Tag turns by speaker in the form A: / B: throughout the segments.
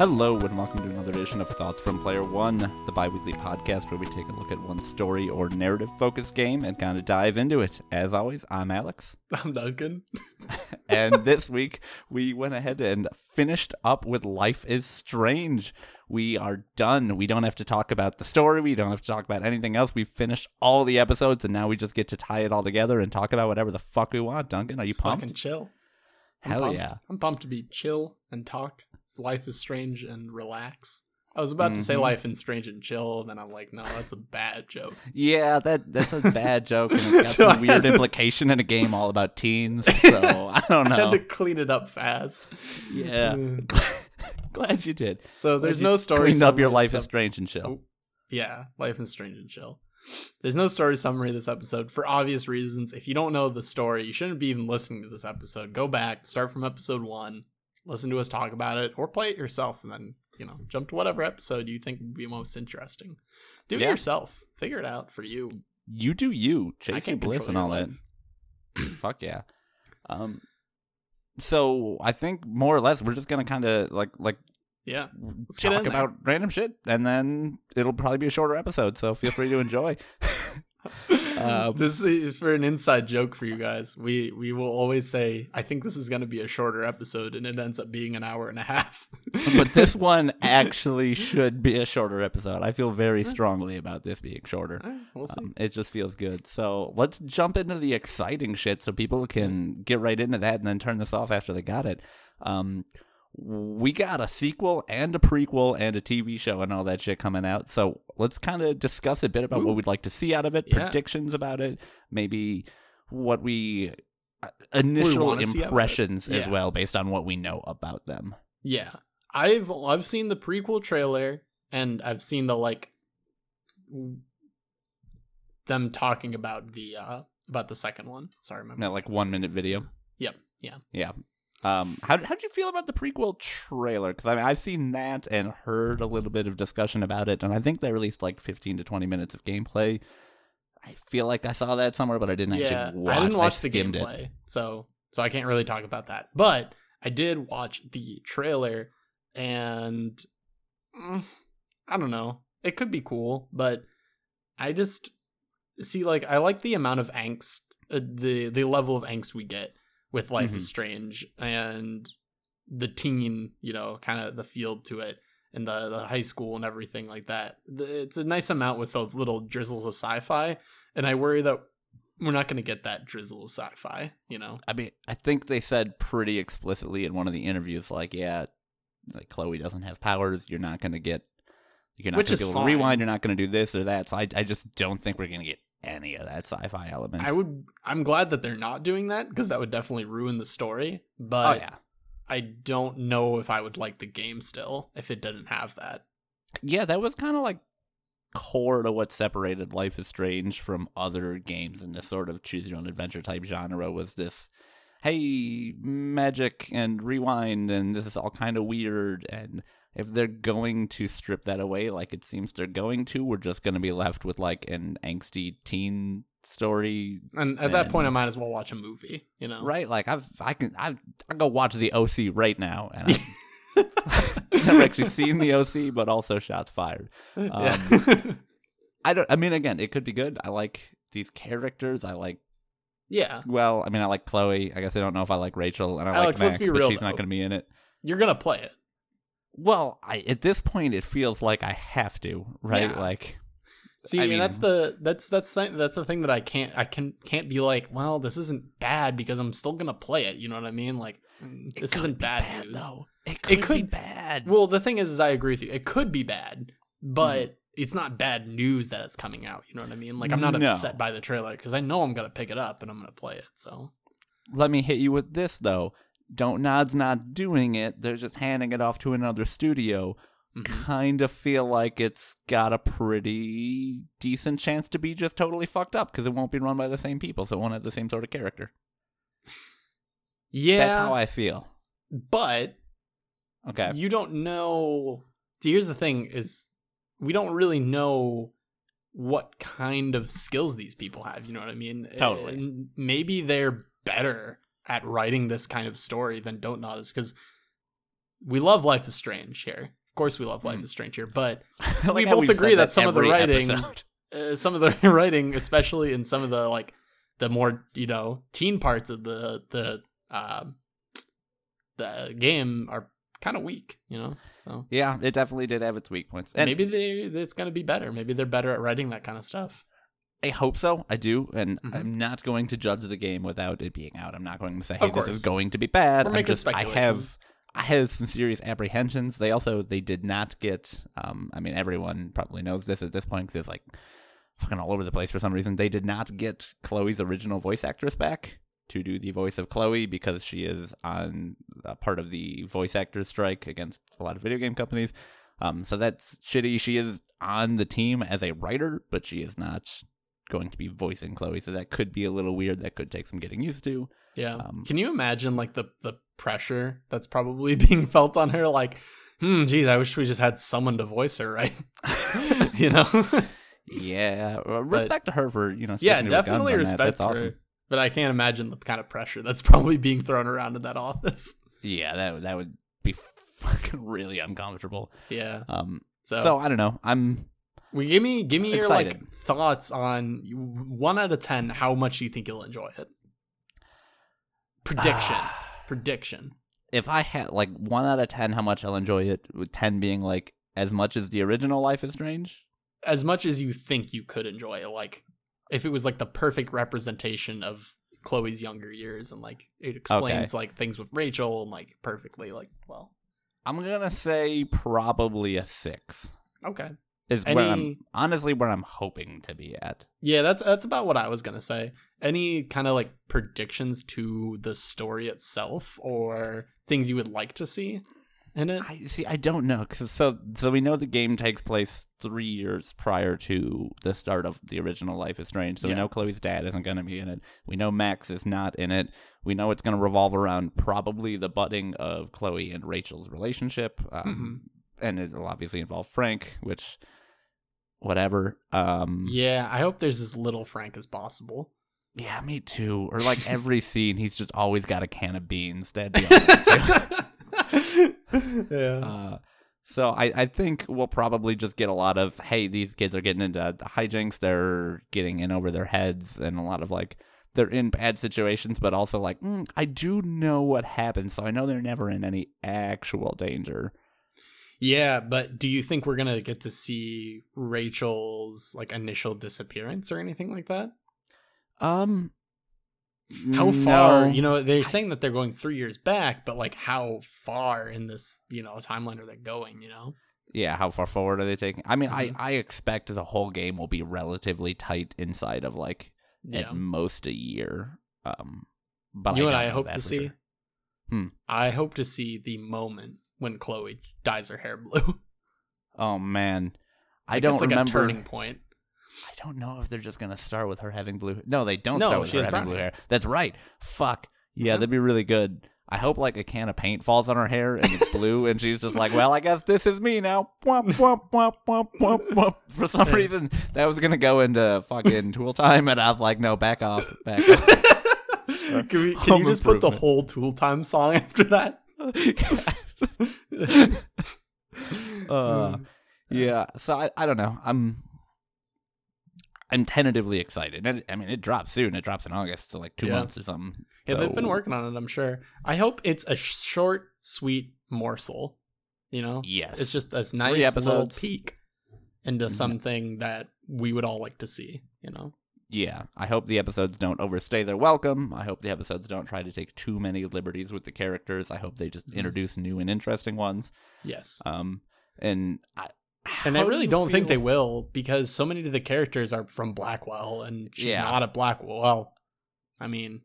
A: Hello, and welcome to another edition of Thoughts from Player One, the bi weekly podcast where we take a look at one story or narrative focused game and kind of dive into it. As always, I'm Alex.
B: I'm Duncan.
A: and this week, we went ahead and finished up with Life is Strange. We are done. We don't have to talk about the story. We don't have to talk about anything else. We've finished all the episodes, and now we just get to tie it all together and talk about whatever the fuck we want. Duncan, are you
B: It's
A: pumped?
B: Fucking chill. I'm
A: Hell
B: pumped.
A: yeah.
B: I'm pumped to be chill and talk. Life is strange and relax. I was about to say
A: Mhm.
B: life is strange and chill, and then I'm like, no, that's a bad joke.
A: Yeah, that that's a bad joke, and it's got
B: So
A: some weird
B: to-
A: implication in a game all about teens. So I don't know.
B: I had to clean it up fast.
A: Yeah, glad you did.
B: So there's no story.
A: Cleaned up your life is strange and chill.
B: Oh, Yeah, life is strange and chill. There's no story summary this episode for obvious reasons. If you don't know the story, you shouldn't be even listening to this episode. Go back, start from episode one, listen to us talk about it, or play it yourself, and then you know jump to whatever episode you think would be most interesting. Do it yourself. Figure it out for you.
A: You do you,
B: I
A: chase your
B: can't
A: bliss and all that. Fuck yeah. Um, so I think more or less we're just gonna kind of like like
B: Yeah, get
A: talk about random shit, and then it'll probably be a shorter episode. So feel free to enjoy. Um,
B: Just uh, for an inside joke for you guys, we we will always say, "I think this is going to be a shorter episode," and it ends up being an hour and a half.
A: but this one actually should be a shorter episode. I feel very strongly about this being shorter.
B: Right, we'll see.
A: Um, it just feels good. So let's jump into the exciting shit so people can get right into that and then turn this off after they got it. Um, we got a sequel and a prequel and a TV show and all that shit coming out. So let's kind of discuss a bit about what we'd like to see out of it,
B: Yeah.
A: predictions about it, maybe what we uh, initial
B: out
A: impressions as well based on what we know about them.
B: Yeah, I've I've seen the prequel trailer and I've seen the like them talking about the uh about the second one. Sorry, my
A: That like one minute video.
B: Yep. Yeah.
A: Yeah. Um, how how did you feel about the prequel trailer? Because I mean, I've seen that and heard a little bit of discussion about it, and I think they released like fifteen to twenty minutes of gameplay. I feel like I saw that somewhere, but I didn't
B: yeah,
A: actually watch.
B: I didn't watch the
A: skimmed it.
B: gameplay, so so I can't really talk about that. But I did watch the trailer, and mm, I don't know. It could be cool, but I just see like I like the amount of angst, uh, the the level of angst we get with Life
A: Mhm.
B: is Strange and the teen, you know, kind of the field to it and the the high school and everything like that. The- It's a nice amount with the little drizzles of sci-fi, and I worry that we're not going to get that drizzle of sci-fi, you know.
A: I mean, I think they said pretty explicitly in one of the interviews, like, yeah, like Chloe doesn't have powers. You're not going to get. You're not going to be able to
B: fine.
A: rewind. You're not going to do this or that. So I, I just don't think we're going to get any of that sci-fi element.
B: I would I'm glad that they're not doing that because that would definitely ruin the story,
A: oh
B: but
A: yeah,
B: I don't know if I would like the game still if it didn't have that.
A: yeah. That was kind of like core to what separated Life is Strange from other games in this sort of choose your own adventure type genre. Was this, hey, magic and rewind, and this is all kind of weird and. If they're going to strip that away, like it seems they're going to, we're just going to be left with like an angsty teen story
B: And at that point I might as well watch a movie, you know.
A: Right, like I've I can I I go watch the OC right now, and I've never actually seen the OC, but also shots fired.
B: Yeah.
A: Um, I don't. I mean, again, it could be good. I like these characters. I like.
B: yeah.
A: Well, I mean, I like Chloe. I guess I don't know if I like Rachel, and I like
B: Alex, let's
A: Max,
B: be
A: but
B: real,
A: she's not going to be in it.
B: You're going to play it.
A: Well, I, at this point, it feels like I have to, right?
B: Yeah.
A: Like,
B: See,
A: I
B: mean, that's the that's that's that's the thing that I can't I can can't be like, well, this isn't bad because I'm still gonna play it. You know what I mean? Like, mm, this isn't
A: be
B: bad, news.
A: though. It
B: It
A: could, be bad.
B: Well, the thing is, is I agree with you. It could be bad, but
A: Mm-hmm.
B: it's not bad news that it's coming out. You know what I mean? Like, I'm not
A: No.
B: upset by the trailer because I know I'm gonna pick it up and I'm gonna play it. So
A: Let me hit you with this though. Don't Nod's not doing it. They're just handing it off to another studio.
B: mhm.
A: kind of feel like it's got a pretty decent chance to be just totally fucked up because it won't be run by the same people, so it won't have the same sort of character.
B: yeah,
A: That's how I feel.
B: but
A: Okay.
B: you don't know. Here's the thing: is we don't really know what kind of skills these people have. You know what I mean?
A: Totally.
B: And maybe they're better at writing this kind of story than Don't Nod is because we love Life is Strange here. Of course, we love Life
A: Hmm.
B: is Strange here, but
A: I
B: We both agree
A: said
B: that some of the writing- uh, some of the writing, especially in some of the like the more you know teen parts of the the um the game, are kind of weak. You know, so
A: Yeah, it definitely did have its weak points. And
B: maybe they it's gonna be better. Maybe they're better at writing that kind of stuff.
A: I hope so. I do, and
B: Mhm.
A: I'm not going to judge the game without it being out. I'm not going to say, "Hey, this is going to be bad."
B: We're
A: I'm just, I have. I have some serious apprehensions. They also, they did not get. Um, I mean, everyone probably knows this at this point because it's like fucking all over the place for some reason. They did not get Chloe's original voice actress back to do the voice of Chloe because she is on a part of the voice actors strike against a lot of video game companies. Um, so that's shitty. She is on the team as a writer, but she is not going to be voicing Chloe. So that could be a little weird. That could take some getting used to.
B: Yeah.
A: Um,
B: Can you imagine like the the pressure that's probably being felt on her? Like, hmm, geez, I wish we just had someone to voice her, right? you know.
A: Yeah, uh, respect to her for you know.
B: yeah, definitely
A: on that.
B: respect
A: That's awesome.
B: her. But I can't imagine the kind of pressure that's probably being thrown around in that office.
A: Yeah, that that would be fucking really uncomfortable.
B: Yeah.
A: Um,
B: So,
A: so I don't know. I'm
B: we give me give me your like thoughts on one out of ten how much you think you'll enjoy it. Prediction. Ah. Prediction.
A: if I had like one out of ten, how much I'll enjoy it. With ten being like as much as the original Life is Strange.
B: As much as you think you could enjoy it, like if it was like the perfect representation of Chloe's younger years and like it explains like things with Rachel and like perfectly like well.
A: I'm gonna say probably a six.
B: Okay.
A: Is where I'm honestly where I'm hoping to be at.
B: Yeah, that's that's about what I was gonna say. Any kind of like predictions to the story itself, or things you would like to see in it?
A: I see. I don't know. Cause so so we know the game takes place three years prior to the start of the original Life is Strange. So we know Chloe's dad isn't going to be in it. We know Max is not in it. We know it's going to revolve around probably the budding of Chloe and Rachel's relationship, um, and it'll obviously involve Frank, which whatever. Um,
B: Yeah, I hope there's as little Frank as possible.
A: yeah, me too. Or like every scene, he's just always got a can of beans. That'd be
B: yeah.
A: Uh, so I, I think we'll probably just get a lot of hey these kids are getting into the hijinks they're getting in over their heads and a lot of like they're in bad situations but also like mm, I do know what happened so I know they're never in any actual danger.
B: Yeah, but do you think we're gonna get to see Rachel's like initial disappearance or anything like that?
A: Um,
B: How far?
A: no.
B: You know, they're saying that they're going three years back, but like how far in this you know timeline are they going? You know.
A: Yeah, how far forward are they taking? I mean,
B: Mhm.
A: I I expect the whole game will be relatively tight inside of like
B: Yeah.
A: at most a year. Um, but
B: you
A: I
B: and I hope to see.
A: sure. Hmm.
B: I hope to see the moment when Chloe dyes her hair blue.
A: Oh man, I
B: Like,
A: don't
B: it's like
A: remember.
B: a turning point.
A: I don't know if they're just gonna start with her having blue. No, they don't
B: No,
A: start with her having blue
B: hair.
A: hair. That's right. Fuck. Yeah,
B: Uh-huh.
A: that'd be really good. I hope like a can of paint falls on her hair and it's blue, and she's just like, "Well, I guess this is me now." Womp, womp, womp. For some reason, that was gonna go into fucking Tool time, and I was like, "No, back off, back off."
B: can we, can you just put the whole Tool Time song after that?
A: uh, yeah. So I, I don't know. I'm I'm tentatively excited. And I mean, it drops soon. It drops in August, so like two
B: Yeah.
A: months or something.
B: Yeah, they've been working on it, I'm sure. I hope it's a short, sweet morsel. You know?
A: Yes.
B: It's just a nice little peek into
A: Mhm.
B: something that we would all like to see, you know?
A: Yeah. I hope the episodes don't overstay their welcome. I hope the episodes don't try to take too many liberties with the characters. I hope they just
B: Mhm.
A: introduce new and interesting ones.
B: Yes.
A: Um, and I,
B: And I
A: how do
B: really don't think they will because so many of the characters are from Blackwell and she's
A: Yeah.
B: not a Blackwell. Well, I mean,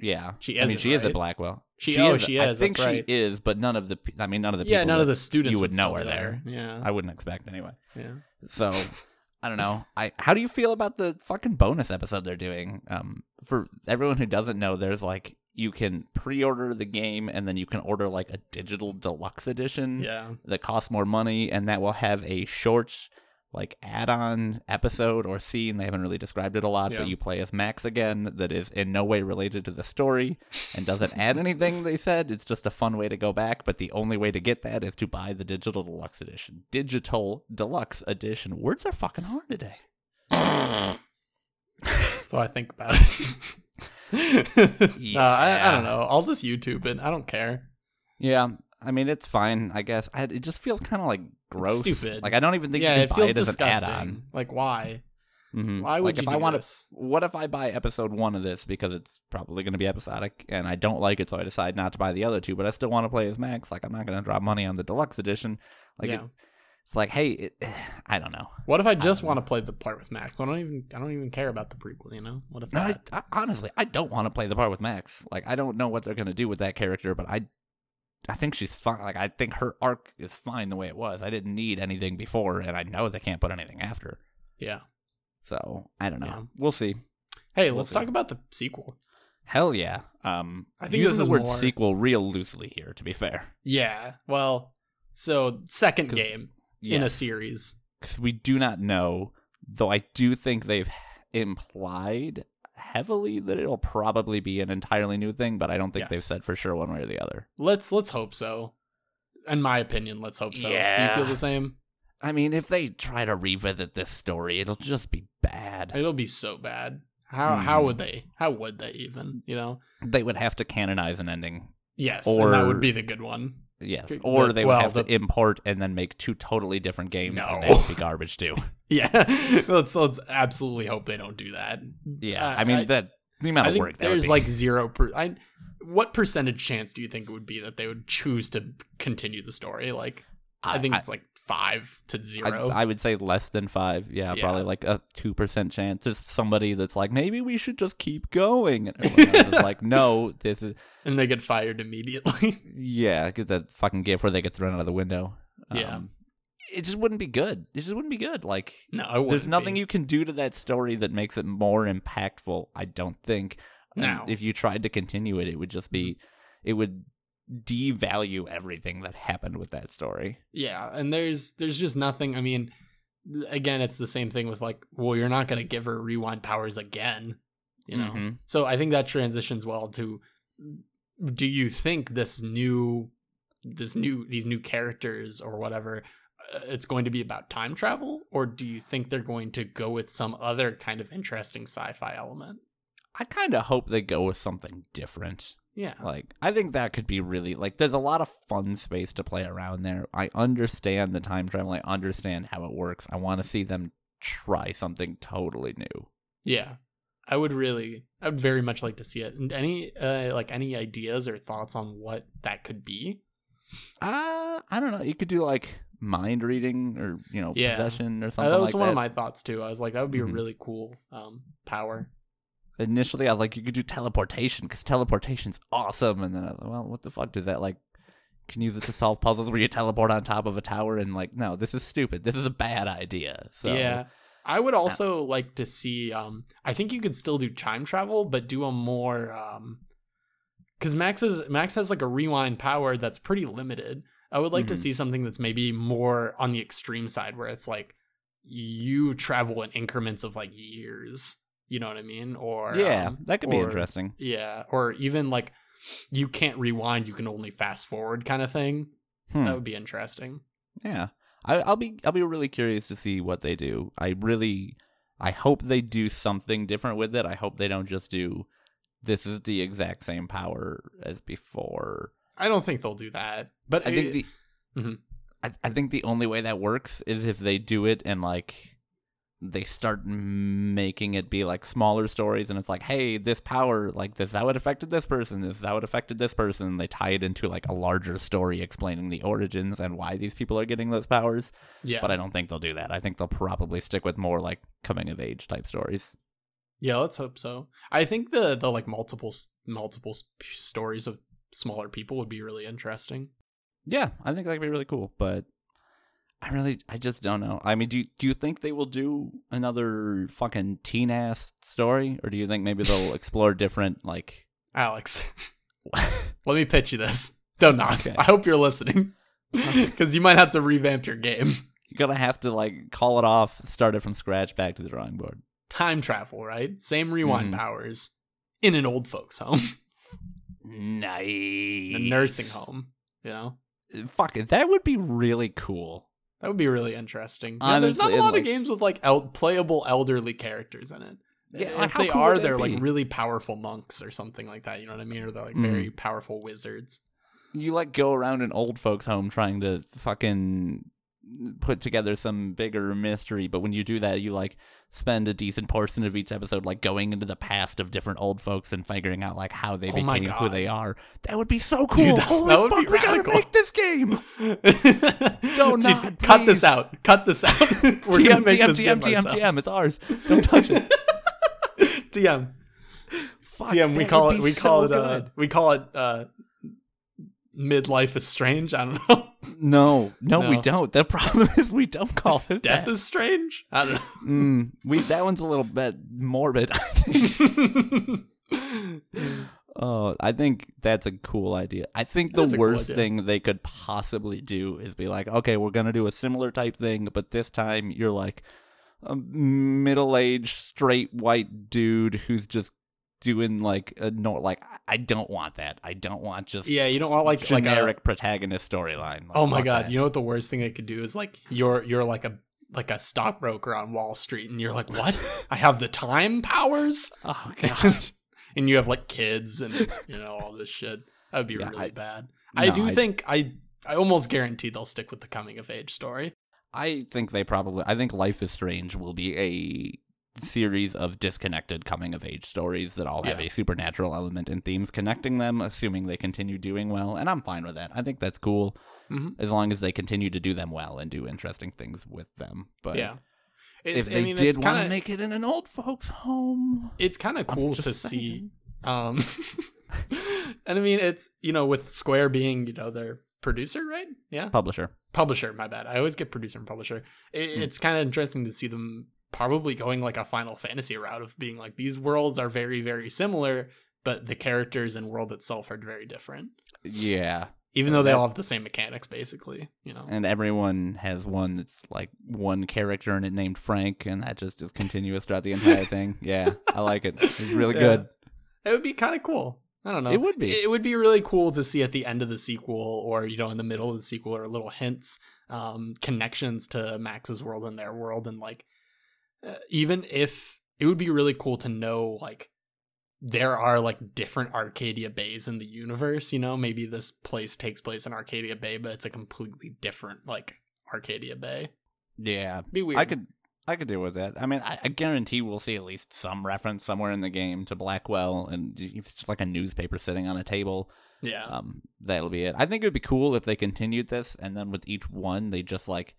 A: Yeah,
B: She is.
A: I mean, she is
B: right?
A: at Blackwell.
B: She- oh, she is.
A: I think
B: that's right.
A: she is, but none of the. I mean, none of the. People
B: yeah, none of the students
A: you would know
B: still
A: are
B: be
A: there.
B: Yeah.
A: I wouldn't expect anyway.
B: yeah.
A: So I don't know. I how do you feel about the fucking bonus episode they're doing? Um, for everyone who doesn't know, there's like you can pre-order the game and then you can order like a digital deluxe edition
B: Yeah.
A: that costs more money and that will have a short like add-on episode or scene. They haven't really described it a lot,
B: Yeah.
A: but you play as Max again. That is in no way related to the story and doesn't add anything. They said it's just a fun way to go back, but the only way to get that is to buy the digital deluxe edition. Digital deluxe edition. Words are fucking hard today.
B: So I think about it. No, I, I don't know. I'll just YouTube it. I don't care.
A: Yeah, I mean it's fine, I guess. I, it just feels kind of like gross,
B: stupid.
A: Like I don't even think
B: yeah,
A: you
B: it
A: buy
B: feels
A: it as
B: disgusting.
A: an add-on.
B: Like why?
A: Mhm.
B: Why would
A: like
B: you
A: if I want to? What if I buy episode one of this because it's probably going to be episodic and I don't like it, so I decide not to buy the other two, but I still want to play as Max. Like I'm not going to drop money on the deluxe edition. Like
B: yeah.
A: it, it's like, hey, it, I don't know.
B: What if I just want to play the part with Max? I don't even. I don't even care about the prequel. You know. What if
A: No, I. I, honestly, I don't want to play the part with Max. Like I don't know what they're going to do with that character, but I, I think she's fine. Like I think her arc is fine the way it was. I didn't need anything before, and I know they can't put anything after.
B: yeah.
A: So I don't know.
B: Yeah.
A: We'll see.
B: Hey,
A: We'll
B: let's
A: see.
B: talk about the sequel.
A: Hell yeah. Um,
B: I think this
A: the
B: is
A: word
B: more-
A: sequel real loosely here. To be fair,
B: Yeah. Well, so second game in a
A: series.
B: series.
A: 'Cause we do not know, though. I do think they've implied heavily that it'll probably be an entirely new thing, but I don't think
B: Yes.
A: they've said for sure one way or the other.
B: Let's let's hope so. In my opinion, let's hope so. Do you feel the same?
A: I mean, if they try to revisit this story, it'll just be bad.
B: It'll be so bad. How how
A: Mhm.
B: would they? How would they even? You know?
A: They would have to canonize an ending.
B: Yes, and that would be the good one.
A: Yes. Or they would
B: well,
A: have
B: the-
A: to import and then make two totally different games
B: No.
A: and they would be garbage too.
B: Yeah, let's let's absolutely hope they don't do that.
A: Yeah.
B: Uh,
A: I mean that the amount
B: I
A: of work
B: there's like zero. Per, I what percentage chance do you think it would be that they would choose to continue the story? Like, I, think it's like five to zero.
A: I would say less than five. Yeah,
B: Yeah.
A: probably like a two percent chance. There's somebody that's like, maybe we should just keep going, and everyone is like, no, this is
B: and they get fired immediately.
A: yeah, because that fucking gift where they get thrown out of the window.
B: Yeah.
A: Um, it just wouldn't be good. It just wouldn't be good. Like,
B: no, I
A: there's nothing
B: be.
A: you can do to that story that makes it more impactful. I don't think. And if you tried to continue it, it would just be, it would devalue everything that happened with that story.
B: Yeah, and there's there's just nothing. I mean, again, it's the same thing with like, well, you're not gonna give her rewind powers again, you know.
A: Mhm.
B: So I think that transitions well to, do you think this new, this new these new characters or whatever, uh, it's going to be about time travel, or do you think they're going to go with some other kind of interesting sci-fi element?
A: I kind of hope they go with something different.
B: Yeah,
A: Like, I think that could be really like. There's a lot of fun space to play around there. I understand the time travel. I understand how it works. I want to see them try something totally new.
B: yeah. I would really, I would very much like to see it. And any, uh, like any ideas or thoughts on what that could be?
A: Uh, I don't know. You could do like mind reading or you know
B: Yeah.
A: possession or
B: Uh,
A: something
B: that was
A: like
B: one
A: that.
B: of my thoughts too. I was like, that would be
A: Mhm.
B: a really cool um, power.
A: Initially, I was like, you could do teleportation because teleportation's awesome. And then, I was like, well, what the fuck does that like? Can you use it to solve puzzles where you teleport on top of a tower and like, no, this is stupid. This is a bad idea. So
B: yeah, I would also like to see. Um, I think you could still do time travel, but do a more um, because Max is Max has like a rewind power that's pretty limited. I would like to
A: Mhm.
B: see something that's maybe more on the extreme side, where it's like you travel in increments of like years. You know what I mean? Or
A: yeah,
B: um,
A: that could be interesting.
B: Yeah, or even like you can't rewind, you can only fast forward kind of thing.
A: Hmm.
B: That would be interesting.
A: Yeah, I, I'll be I'll be really curious to see what they do. I really, I hope they do something different with it. I hope they don't just do this is the exact same power as before.
B: I don't think they'll do that. But
A: I think
B: it-
A: the
B: Mhm.
A: I, I think the only way that works is if they do it and like they start making it be like smaller stories and it's like hey this power like this is how it affected this person this is how it affected this person they tie it into like a larger story explaining the origins and why these people are getting those powers
B: yeah,
A: but i don't think they'll do that i think they'll probably stick with more like coming of age type stories
B: yeah. Let's hope so. I think the the like multiple multiple stories of smaller people would be really interesting.
A: yeah i think that could be really cool but i really i just don't know i mean do you, do you think they will do another fucking teen ass story or do you think maybe they'll explore different like
B: Alex, let me pitch you this. Don't Nod.
A: Okay.
B: I hope you're listening because you might have to revamp your game.
A: You're gonna have to like call it off, start it from scratch, back to the drawing board.
B: Time travel, right? Same rewind
A: Mhm.
B: powers in an old folks' home,
A: Nice.
B: a nursing home. You know,
A: Fuck it, that would be really cool.
B: That would be really interesting. Yeah, there's not a lot
A: and,
B: of games with like el- playable elderly characters in it.
A: Yeah,
B: if they
A: cool
B: are, they're like really powerful monks or something like that. You know what I mean? Or they're like
A: Mhm.
B: very powerful wizards.
A: You like go around an old folks' home trying to fucking put together some bigger mystery, but when you do that, you like spend a decent portion of each episode like going into the past of different old folks and figuring out like how they
B: Oh
A: became who they are. That would be so cool.
B: that-
A: Holy
B: that would be
A: fuck, we gotta make this game.
B: Don't
A: Nod,
B: cut this out. Cut this out. We're
A: GM,
B: gonna make
A: GM,
B: this game
A: GM,
B: ourselves.
A: GM. It's ours. Don't touch it.
B: DM.
A: Fuck,
B: DM. We call it. We call
A: so
B: it. Uh, we call it. Uh, midlife is strange. I don't know.
A: No, no, we don't. The problem is we don't call it
B: Death
A: that.
B: is strange. I don't
A: Mm, we that one's a little bit morbid. I think. Oh, I think that's a cool idea. I think
B: That is
A: the
B: a cool
A: worst
B: idea.
A: thing they could possibly do is be like, okay, we're gonna do a similar type thing, but this time you're like a middle-aged straight white dude who's just doing like a no, like I don't want that. I don't want just
B: yeah, you don't want like like a,
A: generic protagonist storyline. Like,
B: Oh my god!
A: that.
B: You know what the worst thing they could do is like you're you're like a like a stockbroker on Wall Street, and you're like, what? I have the time powers,
A: oh god.
B: and you have like kids and you know all this shit. That would be
A: Yeah,
B: really
A: I-
B: bad. I do
A: I-
B: think I I almost guarantee they'll stick with the coming of age story.
A: I think they probably. I think Life is Strange will be a series of disconnected coming of age stories that all have
B: Yeah.
A: a supernatural element and themes connecting them, assuming they continue doing well. And I'm fine with that. I think that's cool
B: Mhm.
A: as long as they continue to do them well and do interesting things with them. But
B: yeah,
A: if they
B: I mean,
A: did
B: it's
A: want to
B: kinda-
A: make it in an old folks' home,
B: it's kind of cool to see. Um, and I mean, it's you know with Square being you know their producer, right? Yeah,
A: publisher.
B: publisher my bad i always get producer and publisher it,
A: Hmm.
B: it's kind of interesting to see them probably going like a final fantasy route of being like these worlds are very very similar but the characters and world itself are very different
A: Yeah,
B: even though they all have the same mechanics basically you know
A: and everyone has one that's like one character in it named Frank, and that just is continuous throughout the entire thing. Yeah, I like it. It's really
B: Yeah.
A: good.
B: it would be kind of cool i don't know
A: It would be.
B: it would be really cool to see at the end of the sequel or you know in the middle of the sequel or little hints um connections to max's world and their world and like uh, even if it would be really cool to know like there are like different Arcadia Bays in the universe, you know, maybe this place takes place in Arcadia Bay, but it's a completely different like Arcadia Bay.
A: Yeah,
B: Be weird.
A: I could I could deal with that. I mean, I, I guarantee we'll see at least some reference somewhere in the game to Blackwell, and if it's just like a newspaper sitting on a table,
B: Yeah.
A: um, that'll be it. I think it would be cool if they continued this, and then with each one, they just like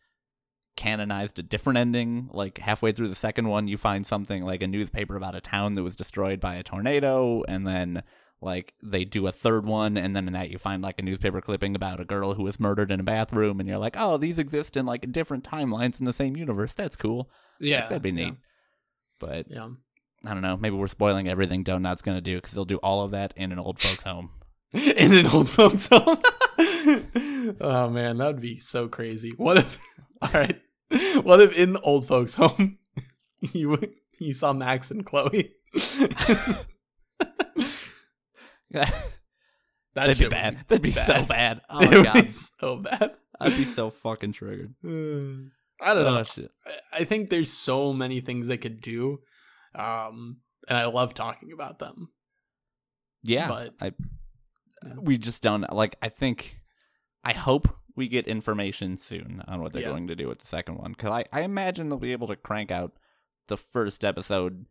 A: canonized a different ending. Like halfway through the second one, you find something like a newspaper about a town that was destroyed by a tornado, and then like they do a third one, and then in that you find like a newspaper clipping about a girl who was murdered in a bathroom, and you're like, oh, these exist in like different timelines in the same universe. That's cool.
B: yeah.
A: that'd be neat. But
B: Yeah.
A: I don't know. Maybe we're spoiling everything Don't Nod's gonna do because they'll do all of that in an old folks' home.
B: in an old folks home. oh man, that would be so crazy. What if all right. What if in the old folks home you you saw Max and Chloe?
A: That'd be
B: shit would
A: bad. That'd be so bad. Oh
B: it
A: my
B: would
A: god,
B: be so bad.
A: I'd be so fucking triggered.
B: I don't know.
A: Oh, shit.
B: I- I think there's so many things they could do, um, and I love talking about them.
A: Yeah,
B: But-
A: I we just don't like. I think I hope we get information soon on what they're
B: Yeah.
A: going to do with the second one because I I imagine they'll be able to crank out the first episode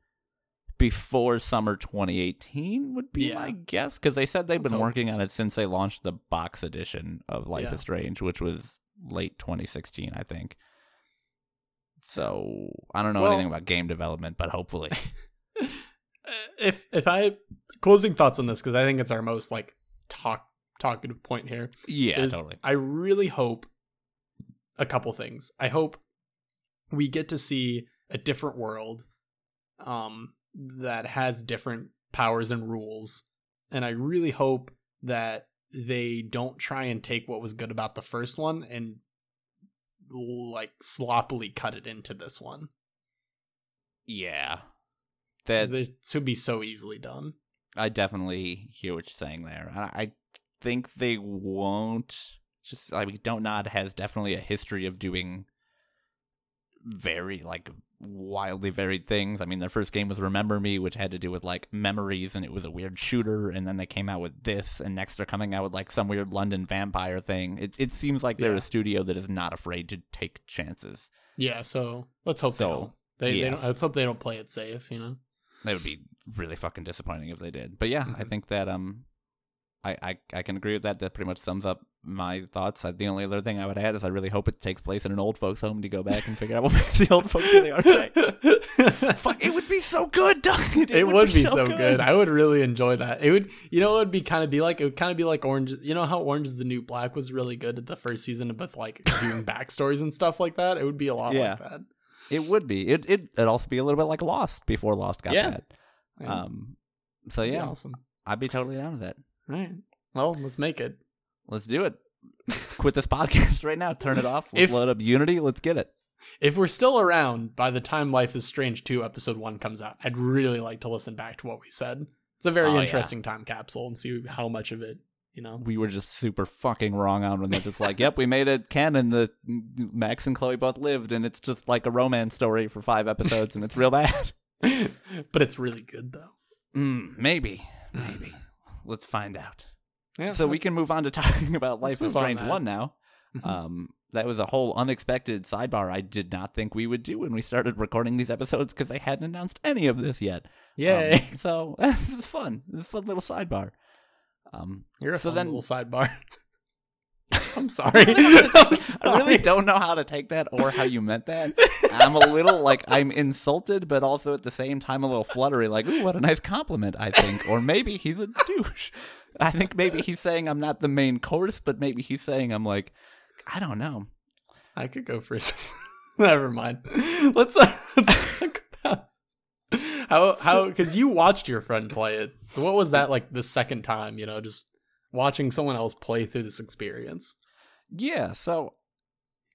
A: before summer 2018 would be
B: Yeah.
A: my guess because they said they've
B: Let's
A: been
B: hope.
A: working on it since they launched the box edition of Life
B: Yeah.
A: is Strange, which was late 2016, I think. So I don't know
B: Well-
A: anything about game development, but hopefully,
B: Uh, If if I closing thoughts on this because I think it's our most like talk talkative point here.
A: yeah, totally.
B: I really hope a couple things. I hope we get to see a different world um that has different powers and rules. And I really hope that they don't try and take what was good about the first one and like sloppily cut it into this one.
A: Yeah. that
B: This would be so easily done.
A: I definitely hear what you're saying there. And I think they won't. Just I mean, Don't Nod has definitely a history of doing very like wildly varied things. I mean, their first game was Remember Me, which had to do with like memories, and it was a weird shooter. And then they came out with this, and next they're coming out with like some weird London vampire thing. It it seems like they're
B: Yeah.
A: a studio that is not afraid to take chances.
B: Yeah, so let's hope they don't. They,
A: yeah.
B: they don't. Let's hope they don't play it safe. You know.
A: That would be really fucking disappointing if they did. But yeah, I
B: Mhm.
A: think that um, I, I I can agree with that. That pretty much sums up my thoughts. The only other thing I would add is I really hope it takes place in an old folks' home to go back and figure out what makes the old folks who they are today. Fuck, it would be so good, Doug. It,
B: It, would, be, so good. I would really enjoy that. It would, you know, it would be kind of be like it would kind of be like Orange. You know how Orange is the New Black was really good at the first season with like doing backstories and stuff like that. It would be a lot
A: Yeah.
B: like that.
A: It would be. It it it'd also be a little bit like Lost before Lost got
B: Yeah.
A: bad.
B: Yeah,
A: Um. So
B: be
A: yeah,
B: awesome.
A: I'd be totally down with that.
B: All right. Well, let's make it.
A: Let's do it. Quit this podcast right now. Turn it off. Let's
B: If-
A: load up Unity. Let's get it.
B: If we're still around by the time Life is Strange 2 episode 1 comes out, I'd really like to listen back to what we said. It's a very
A: Oh, yeah.
B: interesting time capsule and see how much of it, you know.
A: we were just super fucking wrong on when they're just like, "Yep, we made it canon that Max and Chloe both lived, and it's just like a romance story for five episodes, and it's real bad."
B: but it's really good though.
A: Mm, maybe, maybe. Let's find out.
B: Yeah,
A: so we can move on to talking about Life is
B: move on,
A: Strange One now.
B: Mhm.
A: Um, that was a whole unexpected sidebar I did not think we would do when we started recording these episodes because they hadn't announced any of this yet. Um,
B: Yay.
A: so this is fun. This is a fun little sidebar. Um,
B: You're a
A: so
B: fun
A: then-
B: little sidebar. I'm sorry. I'm
A: I really don't know how to take that or how you meant that. I'm a little like I'm insulted, but also at the same time a little fluttery. Like, ooh, what a nice compliment, I think. Or maybe he's a douche. I think maybe he's saying I'm not the main course, but maybe he's saying I'm like, I don't know.
B: I could go for some. Never mind. Let's uh, let's talk about how how because you watched your friend play it. What was that like the second time? You know, just watching someone else play through this experience.
A: Yeah, so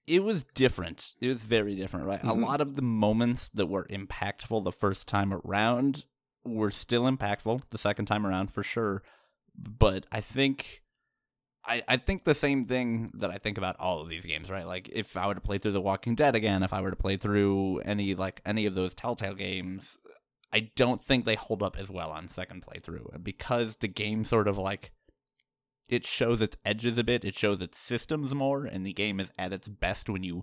A: it was different. It was very different, right?
B: Mhm.
A: A lot of the moments that were impactful the first time around were still impactful the second time around for sure. But I think I, I think the same thing that I think about all of these games, right? Like if I were to play through The Walking Dead again, if I were to play through any like any of those Telltale games, I don't think they hold up as well on second playthrough because the game sort of like it shows its edges a bit, it shows its systems more, and the game is at its best when you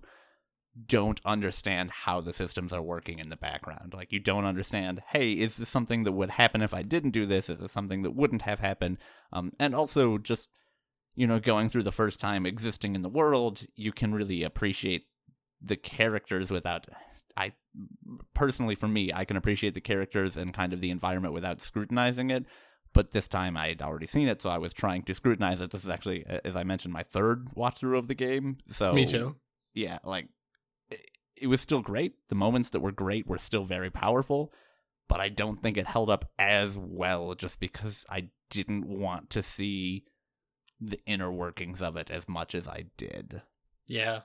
A: don't understand how the systems are working in the background. Like you don't understand, hey, is this something that would happen if I didn't do this? Is this something that wouldn't have happened? Um, and also just you know, going through the first time existing in the world, you can really appreciate the characters without I personally for me, I can appreciate the characters and kind of the environment without scrutinizing it. But this time I had already seen it, so I was trying to scrutinize it. This is actually, uh, as I mentioned, my third watch through of the game. So
B: Me too.
A: yeah, like it, it was still great. The moments that were great were still very powerful, but I don't think it held up as well just because I didn't want to see the inner workings of it as much as I did.
B: Yeah,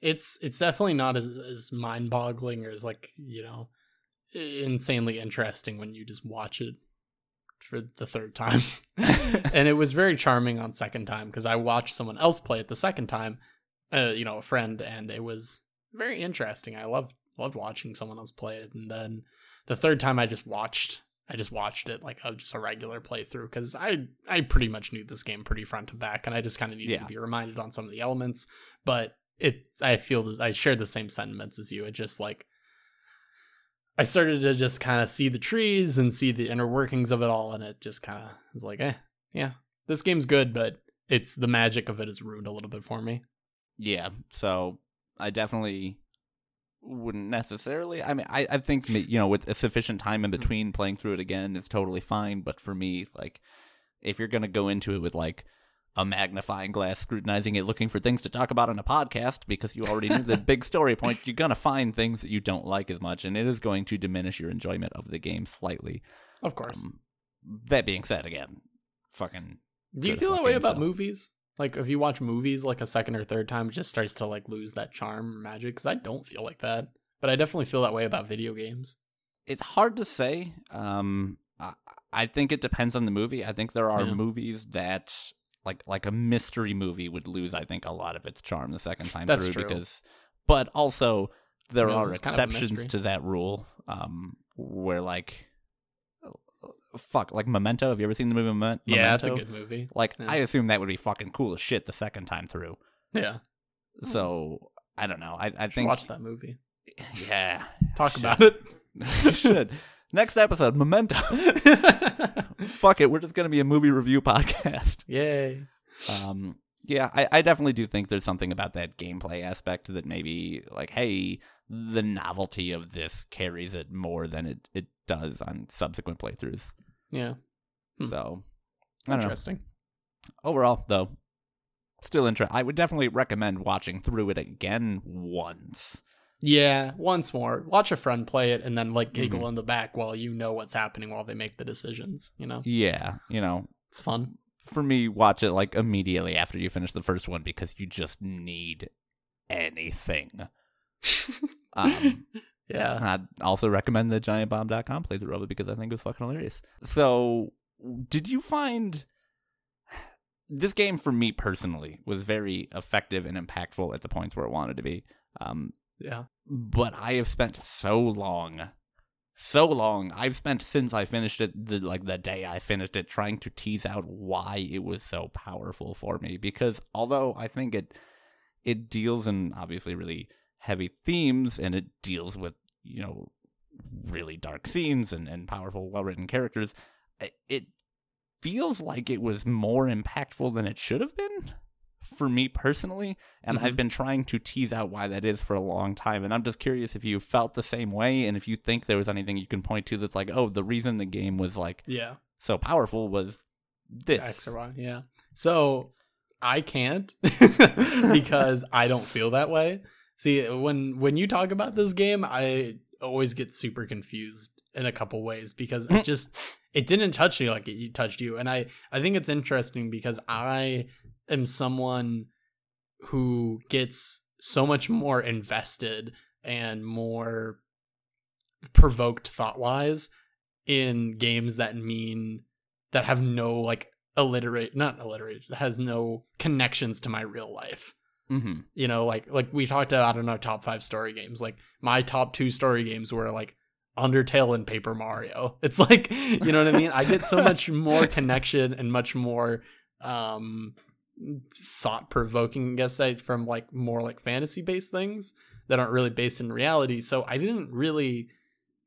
B: it's it's definitely not as as mind boggling or as like you know insanely interesting when you just watch it for the third time. and it was very charming on second time because I watched someone else play it the second time, uh, you know, a friend, and it was very interesting. I loved loved watching someone else play it, and then the third time I just watched. I just watched it like a, just a regular playthrough because I I pretty much knew this game pretty front to back, and I just kind of needed
A: Yeah.
B: to be reminded on some of the elements. But it, I feel this, I share the same sentiments as you. It just like I started to just kind of see the trees and see the inner workings of it all, and it just kind of was like, eh, yeah, this game's good, but it's the magic of it is ruined a little bit for me.
A: Yeah, so I definitely wouldn't necessarily. I mean, I, I think you know with a sufficient time in between playing through it again is totally fine. But for me, like, if you're gonna go into it with like a magnifying glass, scrutinizing it, looking for things to talk about on a podcast because you already knew the big story point, you're gonna find things that you don't like as much, and it is going to diminish your enjoyment of the game slightly.
B: Of course.
A: Um, that being said, again, fucking
B: Do you feel that way about
A: so-
B: movies? Like if you watch movies like a second or third time, it just starts to like lose that charm or magic. Because I don't feel like that, but I definitely feel that way about video games.
A: It's hard to say. Um, I, I think it depends on the movie. I think there are
B: Yeah.
A: movies that like like a mystery movie would lose. I think a lot of its charm the second time
B: That's
A: through
B: true.
A: because, but also there are
B: is kind of
A: exceptions to that rule. Um, where like, fuck, like Memento. Have you ever seen the movie Memento?
B: Yeah, that's a good movie.
A: Like,
B: Yeah.
A: I assume that would be fucking cool as shit the second time through.
B: Yeah,
A: So I don't know. I I think
B: watch that movie.
A: yeah.
B: Talk about it.
A: should. Next episode, Memento. Fuck it, we're just gonna be a movie review podcast.
B: Yay!
A: Um, yeah, I, I definitely do think there's something about that gameplay aspect that maybe like, hey, the novelty of this carries it more than it, it does on subsequent playthroughs.
B: Yeah, Hmm.
A: So I don't know.
B: interesting.
A: Overall, though, still interesting. I would definitely recommend watching through it again once.
B: Yeah, once more. Watch a friend play it and then like giggle
A: Mm-hmm.
B: in the back while you know what's happening while they make the decisions. You know,
A: Yeah, you know,
B: it's fun.
A: for me, watch it like immediately after you finish the first one because you just need anything. Um,
B: Yeah.
A: I'd also recommend the giantbomb.com playthrough of it because I think it was fucking hilarious. So, did you find this game for me personally was very effective and impactful at the points where it wanted to be? Um,
B: Yeah.
A: But I have spent so long, so long. I've spent since I finished it, the like the day I finished it, trying to tease out why it was so powerful for me. Because although I think it it deals in obviously really heavy themes and it deals with you know really dark scenes and, and powerful well written characters, it feels like it was more impactful than it should have been for me personally and I've
B: Mhm.
A: been trying to tease out why that is for a long time and I'm just curious if you felt the same way and if you think there was anything you can point to that's like oh the reason the game was like
B: Yeah.
A: so powerful was this
B: X or Y. Yeah. So I can't because I don't feel that way. See, when when you talk about this game, I always get super confused in a couple ways because it just it didn't touch me like it touched you, and I I think it's interesting because I am someone who gets so much more invested and more provoked thought wise in games that mean that have no like alliterate not alliterate has no connections to my real life.
A: Mm-hmm.
B: you know like like we talked about in don't top five story games. Like my top two story games were like undertale and paper mario. It's like you know what i mean? I get so much more connection and much more um thought provoking i guess I, from like more like fantasy based things that aren't really based in reality. So i didn't really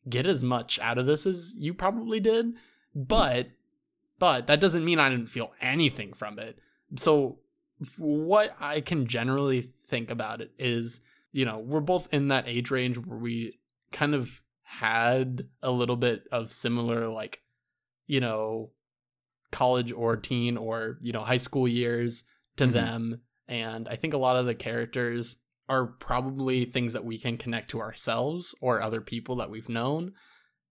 B: get as much out of this as you probably did but but that doesn't mean i didn't feel anything from it. So what I can generally think about it is, you know, we're both in that age range where we kind of had a little bit of similar, like, you know, college or teen or, you know, high school years to
A: Mhm.
B: them. And I think a lot of the characters are probably things that we can connect to ourselves or other people that we've known.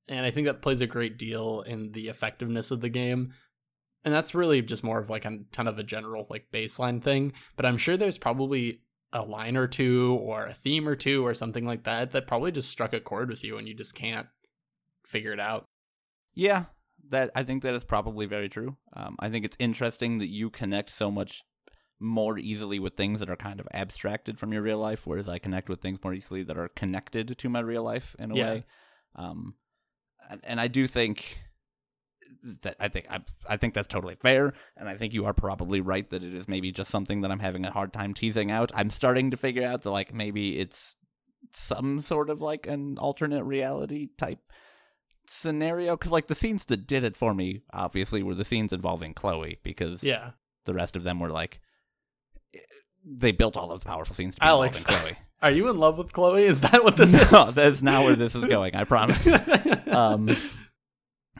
B: And I think that plays a great deal in the effectiveness of the game and that's really just more of like a kind of a general like baseline thing but i'm sure there's probably a line or two or a theme or two or something like that that probably just struck a chord with you and you just can't figure it out
A: Yeah, that I think that is probably very true. Um, I think it's interesting that you connect so much more easily with things that are kind of abstracted from your real life, whereas I connect with things more easily that are connected to my real life in a
B: Yeah.
A: way. Um, and, and I do think that I think I, I think that's totally fair, and I think you are probably right that it is maybe just something that I'm having a hard time teasing out. I'm starting to figure out that like maybe it's some sort of like an alternate reality type scenario because like the scenes that did it for me obviously were the scenes involving chloe because
B: yeah
A: the rest of them were like they built all those powerful scenes to be
B: Alex.
A: involving
B: are you in love with chloe is that what this
A: chloe no
B: is
A: that's not where this is going i promise um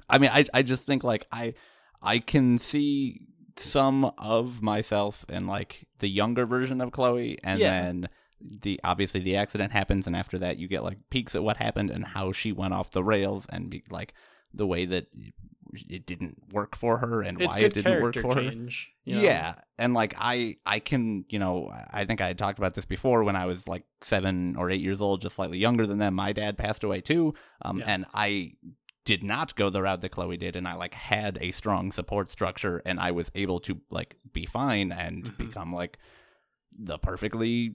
A: i mean i i just think like i i can see some of myself in like the younger version of chloe and
B: Yeah.
A: then the obviously the accident happens and after that you get like peeks at what happened and how she went off the rails and be, like the way that it didn't work for her and
B: it's
A: why it didn't work for her.
B: you know?
A: Yeah, and like I, I can, you know, I think I had talked about this before when I was like seven or eight years old, just slightly younger than them. My dad passed away too, um,
B: Yeah.
A: and I did not go the route that Chloe did, and I like had a strong support structure, and I was able to like be fine and
B: Mhm.
A: become like the perfectly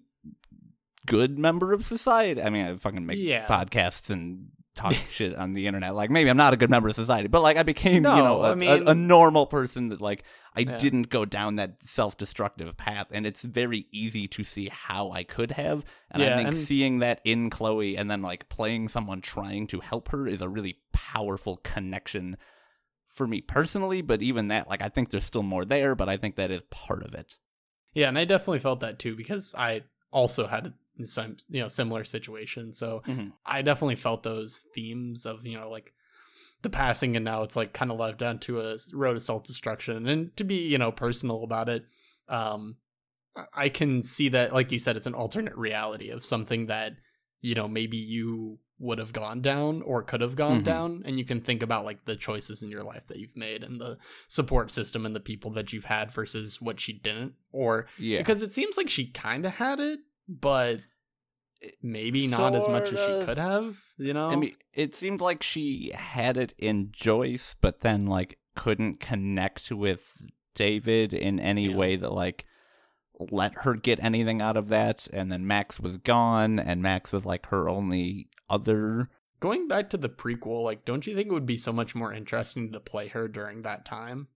A: good member of society. I mean, I fucking make
B: Yeah.
A: podcasts and talk shit on the internet. Like maybe I'm not a good member of society, but like I became, you know, a,
B: I
A: a-
B: mean-
A: a normal person that like I
B: Yeah.
A: didn't go down that self-destructive path, and it's very easy to see how I could have. And I think
B: and-
A: seeing that in Chloe, and then like playing someone trying to help her, is a really powerful connection for me personally. But even that, like, I think there's still more there, but I think that is part of it.
B: Yeah, and I definitely felt that too because I also had some you know similar situation. So
A: Mhm.
B: I definitely felt those themes of you know like the passing, and now it's like kind of led down to a road of self destruction. And to be you know personal about it, um, I can see that like you said, it's an alternate reality of something that you know maybe you would have gone down or could have gone
A: Mhm.
B: down and you can think about like the choices in your life that you've made and the support system and the people that you've had versus what she didn't or
A: Yeah,
B: because it seems like she kind of had it, but maybe not as much as she could have. You know,
A: I mean, it seemed like she had it in Joyce, but then like couldn't connect with David in any
B: Yeah.
A: way that like let her get anything out of that. And then Max was gone, and Max was like her only other.
B: going back to the prequel, like, don't you think it would be so much more interesting to play her during that time,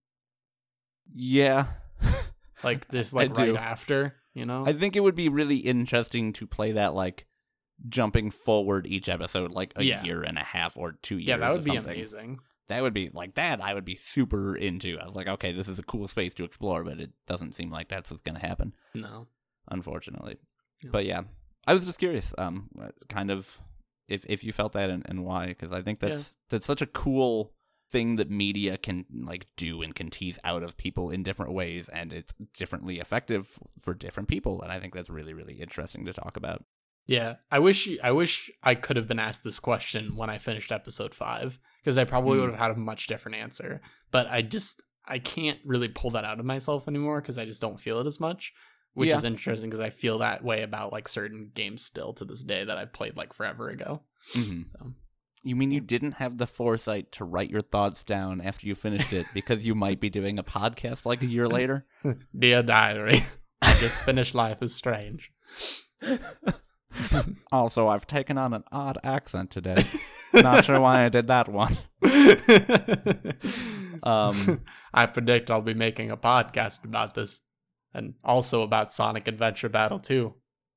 A: Yeah,
B: like this, like right after? You know,
A: I think it would be really interesting to play that like jumping forward each episode like a
B: Yeah.
A: year and a half or two years.
B: yeah, that would be amazing.
A: That would be like that. I would be super into. I was like, okay, this is a cool space to explore, but it doesn't seem like that's what's going to happen,
B: No,
A: unfortunately.
B: Yeah.
A: But yeah, I was just curious, um, kind of if if you felt that and, and why, because I think that's that's such a cool thing that media can like do and can tease out of people in different ways, and it's differently effective for different people, and I think that's really really interesting to talk about.
B: yeah, I wish I wish I could have been asked this question when I finished episode five because I probably
A: Hmm.
B: would have had a much different answer. But I just I can't really pull that out of myself anymore because I just don't feel it as much. Which
A: Yeah.
B: is interesting because I feel that way about like certain games still to this day that I played like forever ago.
A: hmm
B: So
A: You mean you didn't have the foresight to write your thoughts down after you finished it because you might be doing a podcast like a year later?
B: Dear diary, I just finished Life is Strange.
A: Also, I've taken on an odd accent today. Not sure why I did that one. Um,
B: I predict I'll be making a podcast about this, and also about Sonic Adventure Battle 2.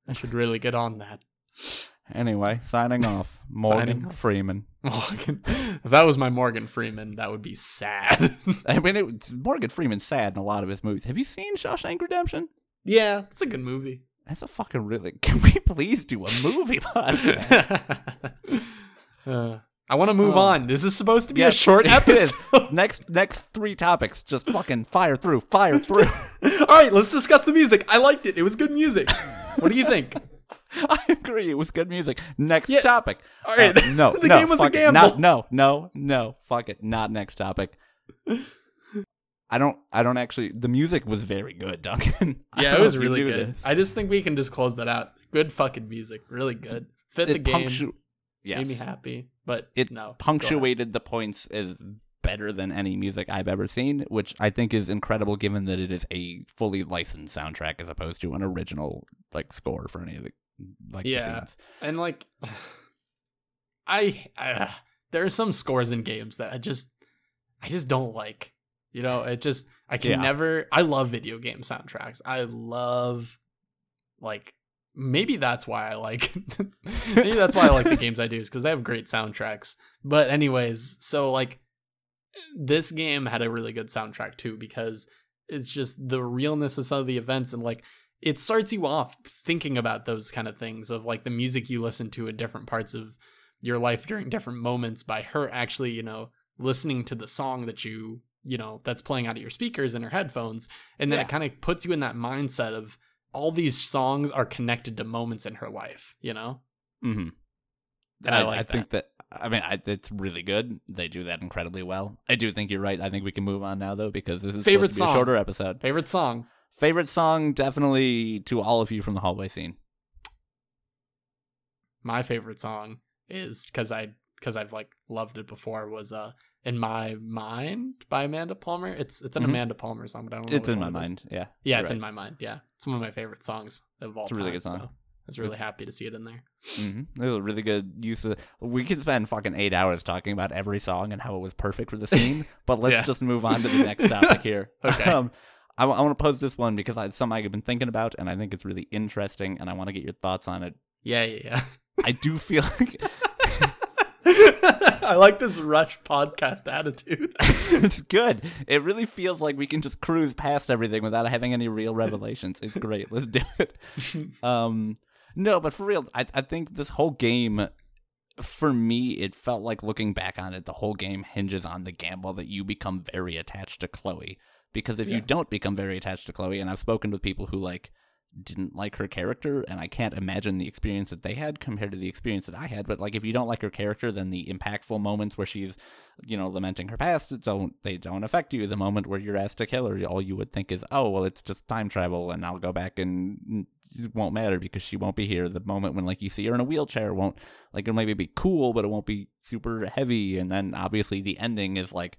B: I should really get on that.
A: Anyway, signing off. Morgan
B: Signing off.
A: Freeman.
B: Morgan, if that was my Morgan Freeman, that would be sad.
A: I mean, it, Morgan Freeman's sad in a lot of his movies. Have you seen Shawshank Redemption?
B: yeah, it's a good movie.
A: That's a fucking really. Can we please do a movie podcast?
B: Uh, I want to move
A: Oh.
B: on. This is supposed to be a short episode.
A: next, next three topics. Just fucking fire through, fire through.
B: All right, let's discuss the music. I liked it. It was good music. What do you think?
A: I agree. It was good music. Next
B: Yeah.
A: topic.
B: All right.
A: Uh, no,
B: The
A: no,
B: game was a
A: it.
B: gamble.
A: Not, no, no, no. Fuck it. Not next topic. I don't. I don't actually. The music was very good, Duncan.
B: Yeah, it was really good.
A: this.
B: I just think we can just close that out. Good fucking music. Really good. Fit the game.
A: punctu- yes.
B: Made me happy. But
A: It
B: no.
A: punctuated the points as better than any music I've ever seen, which I think is incredible given that it is a fully licensed soundtrack as opposed to an original like score for any of the like the
B: Yeah.
A: scenes.
B: And like, I, I there are some scores in games that I just, I just don't like. You know, it just I can
A: Yeah.
B: never. I love video game soundtracks. I love, like, maybe that's why I like. maybe that's why I like the games I do is because they have great soundtracks. But anyways, so like, this game had a really good soundtrack too because it's just the realness of some of the events and like it starts you off thinking about those kind of things of like the music you listen to in different parts of your life during different moments by her actually you know listening to the song that you you know that's playing out of your speakers in her headphones and then
A: Yeah.
B: it kind of puts you in that mindset of all these songs are connected to moments in her life you know
A: Mm-hmm.
B: And I
A: I,
B: like
A: I think that I mean, I, it's really good. They do that incredibly well. I do think you're right. I think we can move on now, though, because this is
B: Favorite
A: to be
B: song?
A: a shorter episode.
B: Favorite song?
A: Favorite song, definitely to all of you from the hallway scene.
B: My favorite song is because I because I've like loved it before was uh in my mind by Amanda Palmer. It's it's an
A: Mhm.
B: Amanda Palmer song, but I don't know.
A: It's in my mind. Yeah.
B: Yeah, it's
A: right.
B: in my mind. Yeah, it's one of my favorite songs of all time.
A: It's a
B: time.
A: really good song.
B: So I was really
A: It's-
B: happy to see it in there.
A: hmm It was a really good use of. We could spend fucking eight hours talking about every song and how it was perfect for the scene, but let's
B: Yeah.
A: just move on to the next topic here.
B: Okay.
A: Um, I, want to pose this one because it's something I've been thinking about, and I think it's really interesting, and I want to get your thoughts on it.
B: Yeah, yeah, yeah.
A: I do feel like.
B: I like this rush podcast attitude.
A: it's good. It really feels like we can just cruise past everything without having any real revelations. It's great. Let's do it. Um, no, but for real, I I think this whole game, for me, it felt like looking back on it, the whole game hinges on the gamble that you become very attached to Chloe. Because if you don't become very attached to Chloe, and I've spoken with people who like didn't like her character, and I can't imagine the experience that they had compared to the experience that I had. But like, if you don't like her character, then the impactful moments where she's, you know, lamenting her past don't they don't affect you. The moment where you're asked to kill her, all you would think is, oh well, it's just time travel, and I'll go back and it won't matter because she won't be here. The moment when like you see her in a wheelchair won't like it'll maybe be cool, but it won't be super heavy. And then obviously the ending is like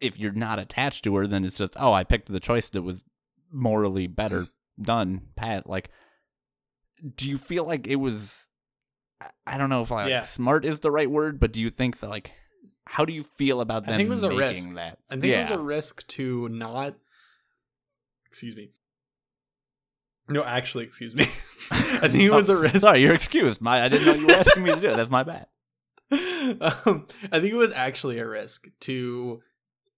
A: if you're not attached to her, then it's just oh I picked the choice that was morally better done. Pat, like, do you feel like it was? I- I don't know if like
B: Yeah.
A: smart is the right word, but do you think that like how do you feel about
B: I
A: them
B: think it was a
A: making
B: risk.
A: that?
B: I think
A: yeah.
B: it was a risk to not. Excuse me. No, actually, excuse me. I think it was
A: Oh,
B: a risk.
A: Sorry, you're excused. My I didn't know you were asking me to do it. That's my bad.
B: um, I think it was actually a risk to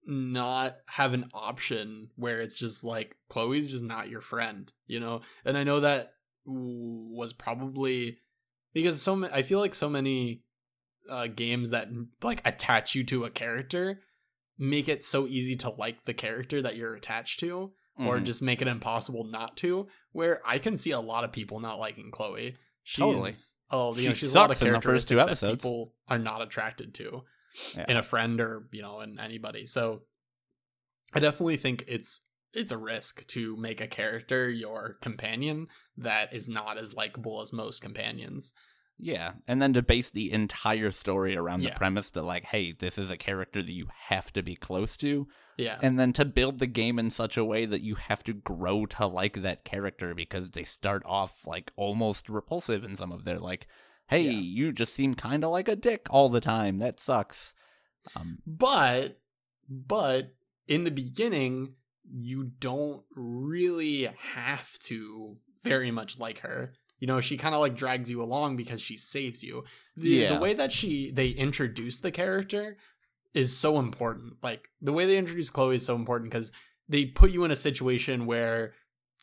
B: not have an option where it's just like Chloe's just not your friend, you know. And I know that was probably because so many. I feel like so many uh, games that like attach you to a character make it so easy to like the character that you're attached to or
A: Mhm.
B: just make it impossible not to. Where I can see a lot of people not liking Chloe. She's,
A: Totally.
B: Oh, you
A: She
B: know, she's a lot of
A: characters in the first two
B: that
A: episodes.
B: people are not attracted to
A: Yeah.
B: in a friend or you know in anybody. So I definitely think it's it's a risk to make a character your companion that is not as likable as most companions.
A: Yeah, and then to base the entire story around
B: Yeah.
A: the premise that like, hey, this is a character that you have to be close to,
B: Yeah.
A: and then to build the game in such a way that you have to grow to like that character because they start off like almost repulsive in some of their like, hey,
B: Yeah.
A: you just seem kind of like a dick all the time. That sucks. Um,
B: But but in the beginning, you don't really have to very much like her. You know, she kind of like drags you along because she saves you. The,
A: Yeah.
B: the way that she they introduce the character is so important. Like the way they introduce Chloe is so important because they put you in a situation where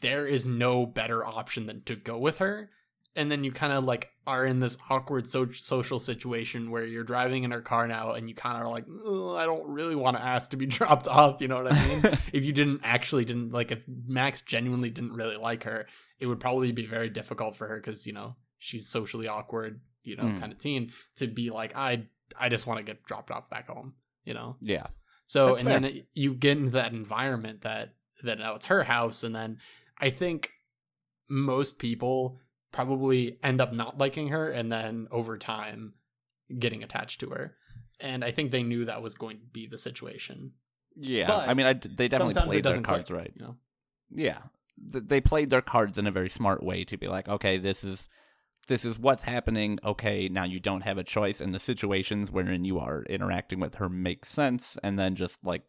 B: there is no better option than to go with her and then you kind of like are in this awkward so- social situation where you're driving in her car now and you kind of are like "Ugh, i don't really want to ask to be dropped off you know what i mean if you didn't actually didn't like if max genuinely didn't really like her it would probably be very difficult for her because you know she's socially awkward you know
A: Mm.
B: kind of teen to be like i i just want to get dropped off back home you know
A: yeah,
B: so
A: That's
B: and
A: fair.
B: then it, you get into that environment that that now it's her house, and then I think most people probably end up not liking her, and then over time getting attached to her. And I think they knew that was going to be the situation.
A: yeah.
B: But
A: I mean, I, they definitely played their cards
B: click,
A: right.
B: You know?
A: yeah Th- they played their cards in a very smart way to be like okay this is this is what's happening okay now you don't have a choice and the situations wherein you are interacting with her make sense and then just like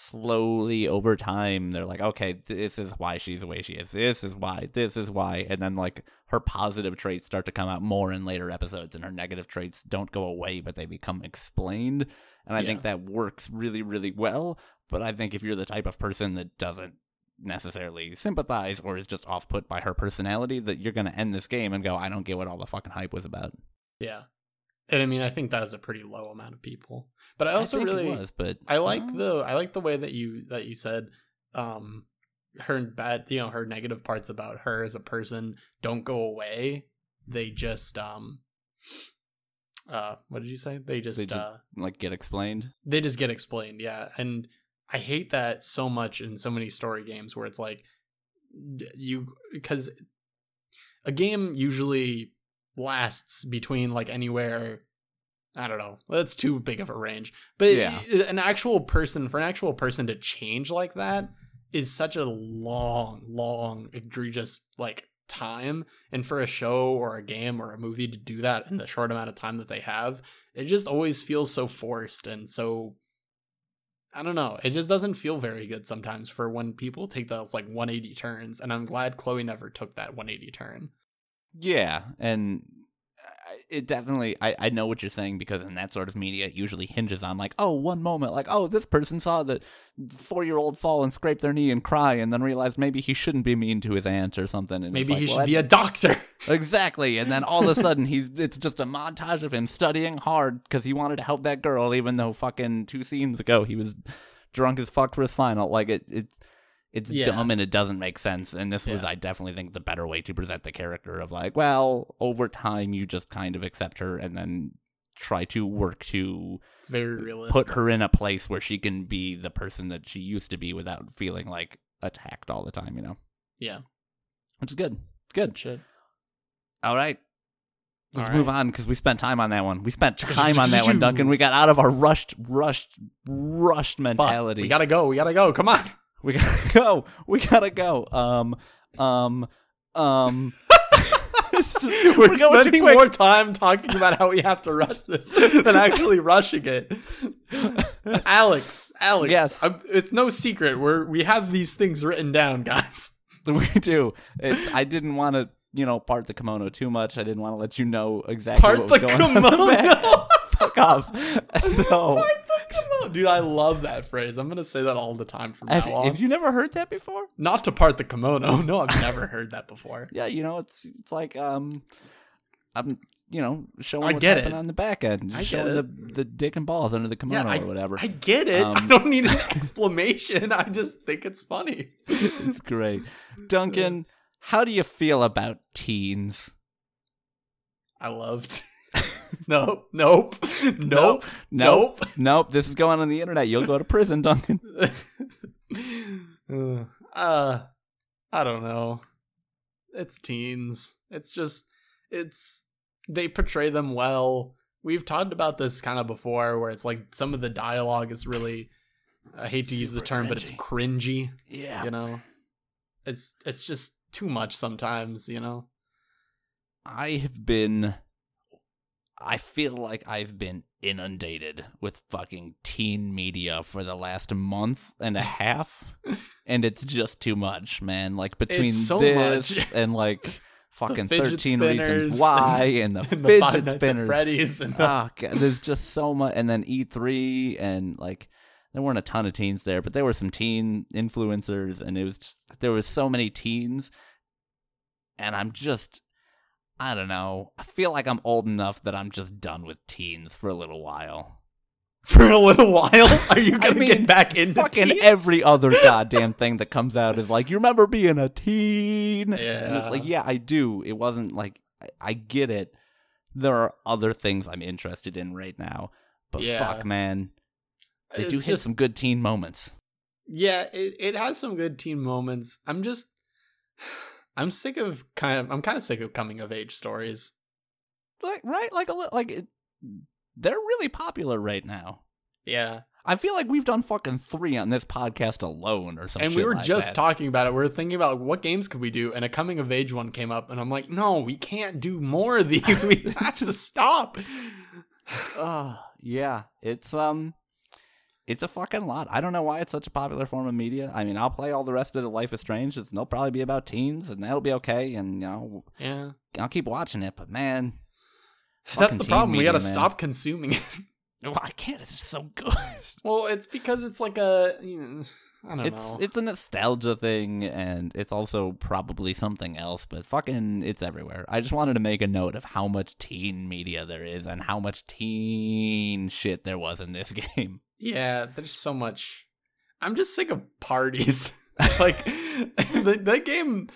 A: slowly over time they're like okay this is why she's the way she is. This is why this is why. And then like her positive traits start to come out more in later episodes and her negative traits don't go away but they become explained. And i think that works really really well. But i think if you're the type of person that doesn't necessarily sympathize or is just off put by her personality that you're going to end this game and go I don't get what all the fucking hype was about.
B: Yeah. And I mean, I think that is a pretty low amount of people. But I also
A: think it
B: really
A: was, but
B: I like
A: uh,
B: the I like the way that you that you said um her bad you know her negative parts about her as a person don't go away. They just um uh what did you say? They just,
A: They just-
B: uh
A: Like get explained.
B: they just get explained, yeah. And I hate that so much in so many story games where it's like you because a game usually lasts between like anywhere I don't know. That's too big of a range. But
A: Yeah.
B: an actual person for an actual person to change like that is such a long, long, egregious like time. And for a show or a game or a movie to do that in the short amount of time that they have, it just always feels so forced and so I don't know. It just doesn't feel very good sometimes for when people take those like 180 turns. And I'm glad Chloe never took that 180 turn.
A: Yeah, and uh, it definitely I, I know what you're saying because in that sort of media it usually hinges on like oh one moment like oh this person saw the four year old fall and scrape their knee and cry and then realized maybe he shouldn't be mean to his aunt or something and
B: Maybe
A: it's
B: he should
A: well,
B: be a doctor.
A: exactly and then all of a sudden he's it's just a montage of him studying hard because he wanted to help that girl even though fucking two scenes ago he was drunk as fuck for his final like it it's it's
B: Yeah.
A: dumb and it doesn't make sense and this was
B: Yeah.
A: i definitely think the better way to present the character of like well over time you just kind of accept her and then try to work to
B: It's very realistic.
A: put her in a place where she can be the person that she used to be without feeling like attacked all the time you know
B: Yeah.
A: which is good good
B: Shit.
A: all right Let's
B: All
A: move
B: right.
A: on because we spent time on that one. We spent time on that one, Duncan. We got out of our rushed, rushed, rushed
B: Fuck,
A: mentality.
B: we gotta go. We gotta go. Come on.
A: We gotta go. We gotta go. Um, um, um.
B: We're,
A: too
B: spending more time talking about how we have to rush this than actually rushing it. Alex, Alex,
A: Yes.
B: I'm- it's no secret. We're we have these things written down, guys.
A: We do. It's, I didn't want to, you know, part the kimono too much. I didn't want to let you know exactly
B: Part
A: what was
B: the
A: going on in the
B: kimono.
A: Fuck off. So,
B: Part the kimono. Dude, I love that phrase. I'm gonna say that all the time from
A: have,
B: now on.
A: have you never heard that before?
B: Not to part the kimono. No, I've never heard that before.
A: Yeah, you know, it's it's like um, I'm you know showing
B: I
A: what's
B: get
A: happening
B: it.
A: on the back end,
B: I
A: just showing
B: it.
A: the the dick and balls under the kimono
B: I,
A: or whatever.
B: I get it. I
A: Um,
B: don't need an explanation. I just think it's funny.
A: it's great, Duncan. How do you feel about teens?
B: I loved. Nope. Nope. Nope.
A: Nope.
B: Nope.
A: Nope. This is going on the internet. You'll go to prison, Duncan.
B: uh, I don't know. It's teens. It's just, it's, they portray them well. We've talked about this kind of before where it's like some of the dialogue is really, I hate to use the
A: Super
B: term, but it's cringy,
A: Yeah.
B: you know? It's, it's just too much sometimes, you know?
A: I have been. I feel like I've been inundated with fucking teen media for the last month and a half, and it's just too much, man. Like between
B: so
A: this
B: much.
A: and like fucking thirteen reasons why and the
B: And the Five
A: fidget spinners.
B: Freddy's and ah, the-
A: oh god, there's just so much, and then E3 and like there weren't a ton of teens there, but there were some teen influencers, and it was just there was so many teens, and I'm just I don't know. I feel like I'm old enough that I'm just done with teens for a little while.
B: for a little while. Are you
A: I
B: gonna
A: mean,
B: get back into
A: Fucking
B: teens?
A: every other goddamn thing that comes out is like, you remember being a teen? And it's like, yeah, I do. It wasn't like, I, I get it. There are other things I'm interested in right now. But
B: Yeah.
A: fuck, man. They do
B: It's
A: hit
B: just-
A: some good teen moments.
B: Yeah, it, it has some good teen moments. I'm just I'm sick of kind of I'm kind of sick of coming of age stories.
A: Like, right? Like, a like it, they're really popular right now.
B: Yeah.
A: I feel like we've done fucking three on this podcast alone or something.
B: and we were just talking about it. We were thinking about what games could we do and a coming of age one came up and I'm like, "No, we can't do more of these. We have to stop."
A: Oh, yeah. It's um it's a fucking lot. I don't know why it's such a popular form of media. I mean, I'll play all the rest of the Life is Strange. It's, they'll probably be about teens, and that'll be okay. And you know,
B: Yeah.
A: I'll keep watching it. But man,
B: That's the problem. we got to stop consuming it.
A: No, I can't. It's just so good.
B: well, it's because it's like a you know, I don't
A: It's
B: know.
A: it's a nostalgia thing, and it's also probably something else. But fucking, it's everywhere. I just wanted to make a note of how much teen media there is, and how much teen shit there was in this game.
B: Yeah, there's so much. I'm just sick of parties. like the, that game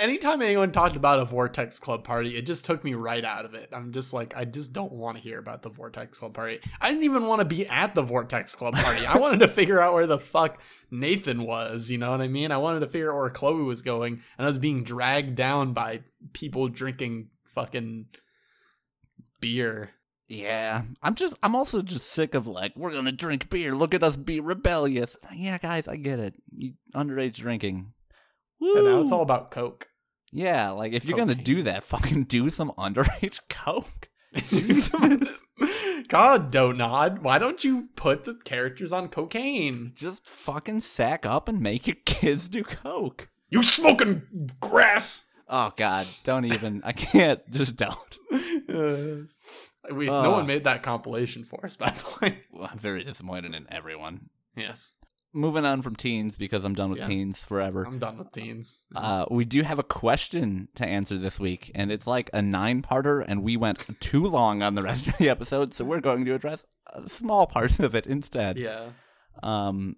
B: anytime anyone talked about a Vortex Club party, it just took me right out of it. I'm just like, I just don't want to hear about the Vortex Club party. I didn't even want to be at the Vortex Club party. I wanted to figure out where the fuck Nathan was. You know what I mean? I wanted to figure out where Chloe was going, and I was being dragged down by people drinking fucking beer.
A: Yeah, I'm just I'm also just sick of like we're gonna drink beer. Look at us be rebellious. Yeah, guys, I get it. You, underage drinking. Woo!
B: And now it's all about Coke.
A: Yeah, like if you're gonna do that, fucking do some underage coke.
B: Do some- God, Don't Nod, why don't you put the characters on cocaine?
A: Just fucking sack up and make your kids do coke.
B: You smoking grass?
A: Oh God, don't even. I can't. Just don't.
B: Uh, we, no one made that compilation for us, by the way.
A: Well, I'm very disappointed in everyone.
B: Yes,
A: Moving on from teens because I'm done with
B: Yeah.
A: teens forever.
B: I'm done with teens.
A: Uh, we do have a question to answer this week, and it's like a nine-parter, and we went too long on the rest of the episode, so we're going to address uh, small parts of it instead.
B: yeah.
A: Um,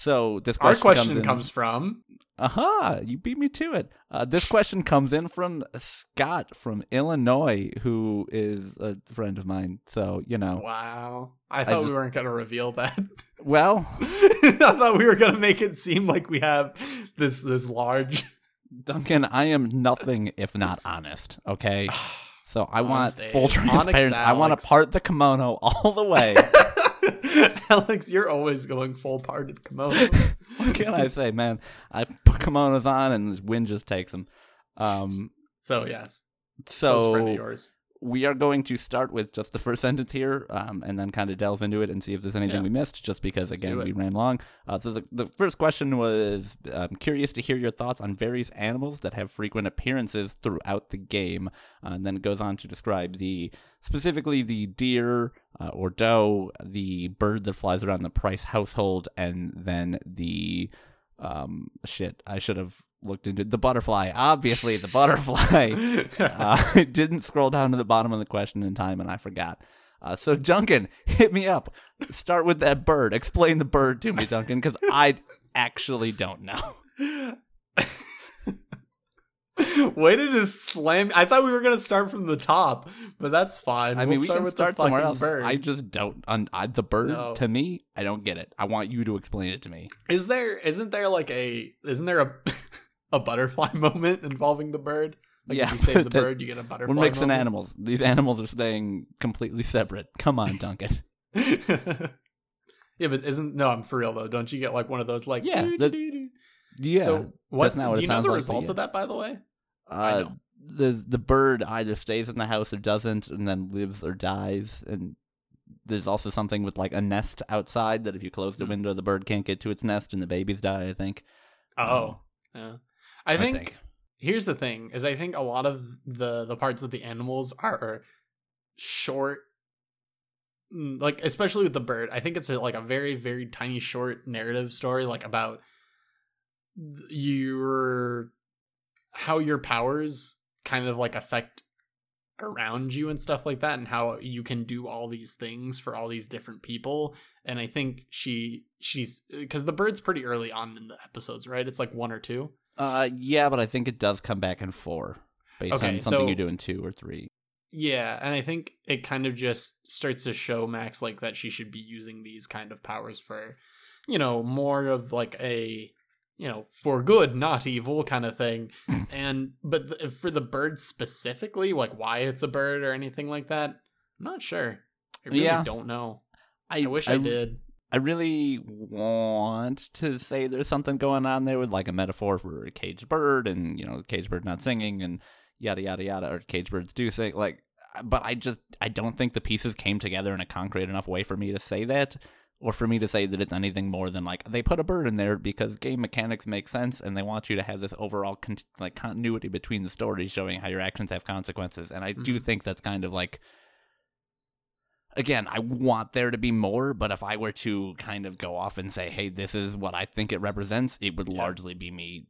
A: so this
B: Our
A: question
B: question
A: comes,
B: comes from
A: Aha! Uh-huh, you beat me to it. Uh, this question comes in from Scott from Illinois, who is a friend of mine. So you know,
B: Wow. I thought
A: just-
B: we weren't gonna reveal that.
A: well,
B: I thought we were gonna make it seem like we have this this large.
A: Duncan, I am nothing if not honest. Okay. So I want full transparency. I want to part the kimono all the way.
B: Alex, you're always going full parted kimono.
A: what can I say, man? I put kimonos on and this wind just takes them. Um,
B: So yes, So friend of yours.
A: We are going to start with just the first sentence here, um, and then kind of delve into it and see if there's anything
B: Yeah.
A: we missed. Just because
B: Let's
A: again we ran long. Uh, so the the first question was um, curious to hear your thoughts on various animals that have frequent appearances throughout the game, uh, and then it goes on to describe the specifically the deer uh, or doe, the bird that flies around the Price household, and then the um shit. I should have looked into the butterfly. Obviously, the butterfly. Uh, I didn't scroll down to the bottom of the question in time, and I forgot. Uh, so Duncan, hit me up. Start with that bird. Explain the bird to me, Duncan, because I actually don't know.
B: Way to just slam! I thought we were gonna start from the top, but that's fine.
A: I
B: We'll
A: mean, we can
B: with
A: start
B: the
A: somewhere else.
B: Bird.
A: I just don't. Un- I, the bird
B: No.
A: to me, I don't get it. I want you to explain it to me.
B: Is there? Isn't there like a? Isn't there a a butterfly moment involving the bird? Like
A: Yeah,
B: if you save the bird, you get a butterfly.
A: We're mixing
B: moment?
A: animals. These animals are staying completely separate. Come on, Duncan.
B: yeah, but isn't no? I'm for real though. Don't you get like one of those like
A: Yeah,
B: doo,
A: that's-
B: doo, doo?
A: Yeah.
B: So what's
A: not what
B: do you know the
A: like,
B: result of that? By the way,
A: uh, the the bird either stays in the house or doesn't, and then lives or dies. And there's also something with like a nest outside that if you close the
B: Hmm.
A: window, the bird can't get to its nest, and the babies die. I think.
B: Oh, yeah. I
A: I
B: think,
A: think.
B: here's the thing: is I think a lot of the the parts of the animals are short. mm, Like especially with the bird, I think it's a, like a very very tiny short narrative story, like about your how your powers kind of like affect around you and stuff like that and how you can do all these things for all these different people and i think she she's because the bird's pretty early on in the episodes right it's like one or two
A: Uh, yeah, but I think it does come back in four, based
B: Okay,
A: on something
B: so-
A: you do in two or three.
B: yeah and i think it kind of just starts to show max like that she should be using these kind of powers for you know more of like a you know for good not evil kind of thing and but th- for the bird specifically like why it's a bird or anything like that i'm not sure i really
A: Yeah.
B: don't know i, wish I, did
A: I really want to say there's something going on there with like a metaphor for a caged bird and you know the caged bird not singing and yada yada yada or caged birds do sing like but I just I don't think the pieces came together in a concrete enough way for me to say that or for me to say that it's anything more than like they put a bird in there because game mechanics make sense and they want you to have this overall con- like continuity between the stories showing how your actions have consequences and I do
B: Mhm.
A: think that's kind of like again, I want there to be more, but if I were to kind of go off and say, hey, this is what I think it represents, it would
B: Yeah.
A: largely be me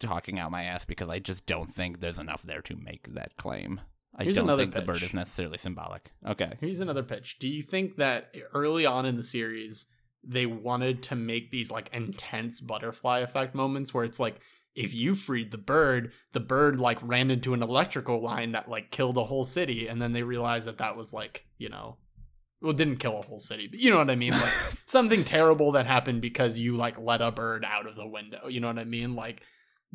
A: talking out my ass because I just don't think there's enough there to make that claim. I
B: Here's
A: don't
B: another
A: think the bird
B: pitch.
A: is necessarily symbolic. Okay.
B: Here's another pitch. Do you think that early on in the series they wanted to make these like intense butterfly effect moments where it's like if you freed the bird, the bird like ran into an electrical line that like killed a whole city, and then they realized that that was like you know, well, didn't kill a whole city, but you know what I mean, like something terrible that happened because you like let a bird out of the window. You know what I mean, like.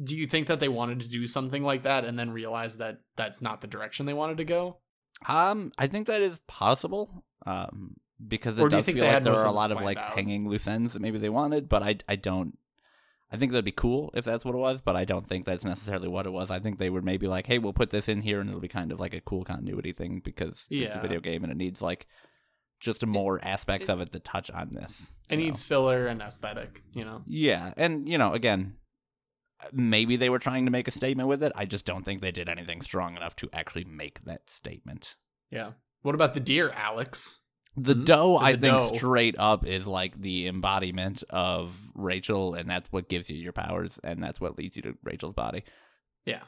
B: Do you think that they wanted to do something like that and then realize that that's not the direction they wanted to go?
A: Um, I think that is possible. Um, because
B: Or
A: it
B: do
A: does
B: think
A: feel like there are a lot of like
B: out?
A: hanging loose ends that maybe they wanted, but I I don't. I think that'd be cool if that's what it was, but I don't think that's necessarily what it was. I think they were maybe like, "Hey, we'll put this in here, and it'll be kind of like a cool continuity thing because it's a video game and it needs like just more aspects
B: it-
A: of it to touch on this."
B: It
A: you know?
B: needs filler and aesthetic, you know.
A: Yeah, and you know, again, maybe they were trying to make a statement with it. I just don't think they did anything strong enough to actually make that statement.
B: Yeah. What about the deer, Alex?
A: The
B: Mhm.
A: doe,
B: The
A: I think,
B: doe.
A: straight up is like the embodiment of Rachel, and that's what gives you your powers, and that's what leads you to Rachel's body.
B: Yeah.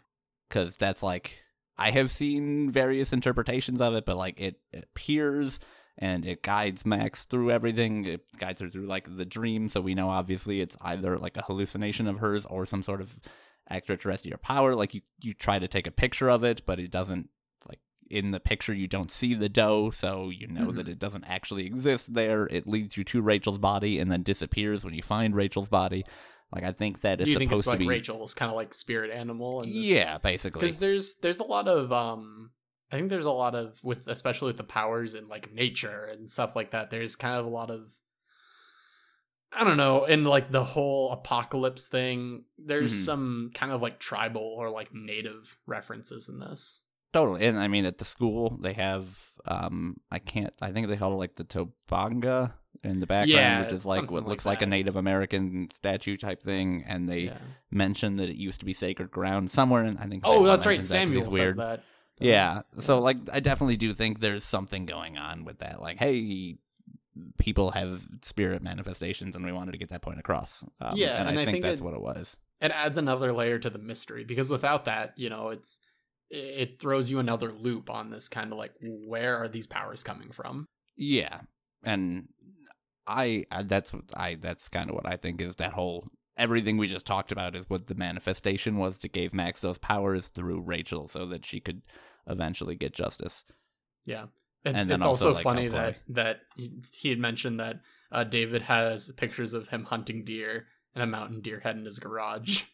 A: Because that's like, I have seen various interpretations of it, but like it appears and it guides Max through everything. It guides her through like the dream, so we know obviously it's either like a hallucination of hers or some sort of extraterrestrial power. Like you, you try to take a picture of it, but it doesn't like in the picture you don't see the doe, so you know that
B: Mhm.
A: it doesn't actually exist there. It leads you to Rachel's body and then disappears when you find Rachel's body. Like I think that is
B: Do you think
A: supposed
B: it's like
A: to be
B: Rachel's kind of like spirit animal? And this-
A: yeah, basically.
B: because there's there's a lot of um i think there's a lot of with especially with the powers and like nature and stuff like that there's kind of a lot of i don't know in like the whole apocalypse thing there's
A: Mhm.
B: some kind of like tribal or like native references in this
A: Totally. And I mean at the school they have um I can't I think they call it like the Tobanga in the background,
B: Yeah,
A: which is like what
B: like
A: looks like a. Native American statue type thing, and they
B: yeah.
A: mention that it used to be sacred ground somewhere and I think
B: oh
A: Samuel
B: that's right
A: that
B: samuel
A: he's
B: says
A: weird.
B: that
A: Yeah. So like I definitely do think there's something going on with that. Like, hey, people have spirit manifestations and we wanted to get that point across. Um,
B: Yeah,
A: and,
B: and
A: I,
B: I
A: think,
B: think
A: that's
B: it-
A: what it was.
B: it adds another layer to the mystery because without that you know it's it throws you another loop on this kind of like where are these powers coming from
A: Yeah, and I, I that's what I that's kind of what I think is that whole everything we just talked about is what the manifestation was that gave Max those powers through Rachel so that she could eventually get justice.
B: Yeah. It's,
A: And
B: it's
A: also,
B: also,
A: like,
B: funny that that he, had mentioned that uh, David has pictures of him hunting deer and a mountain deer head in his garage.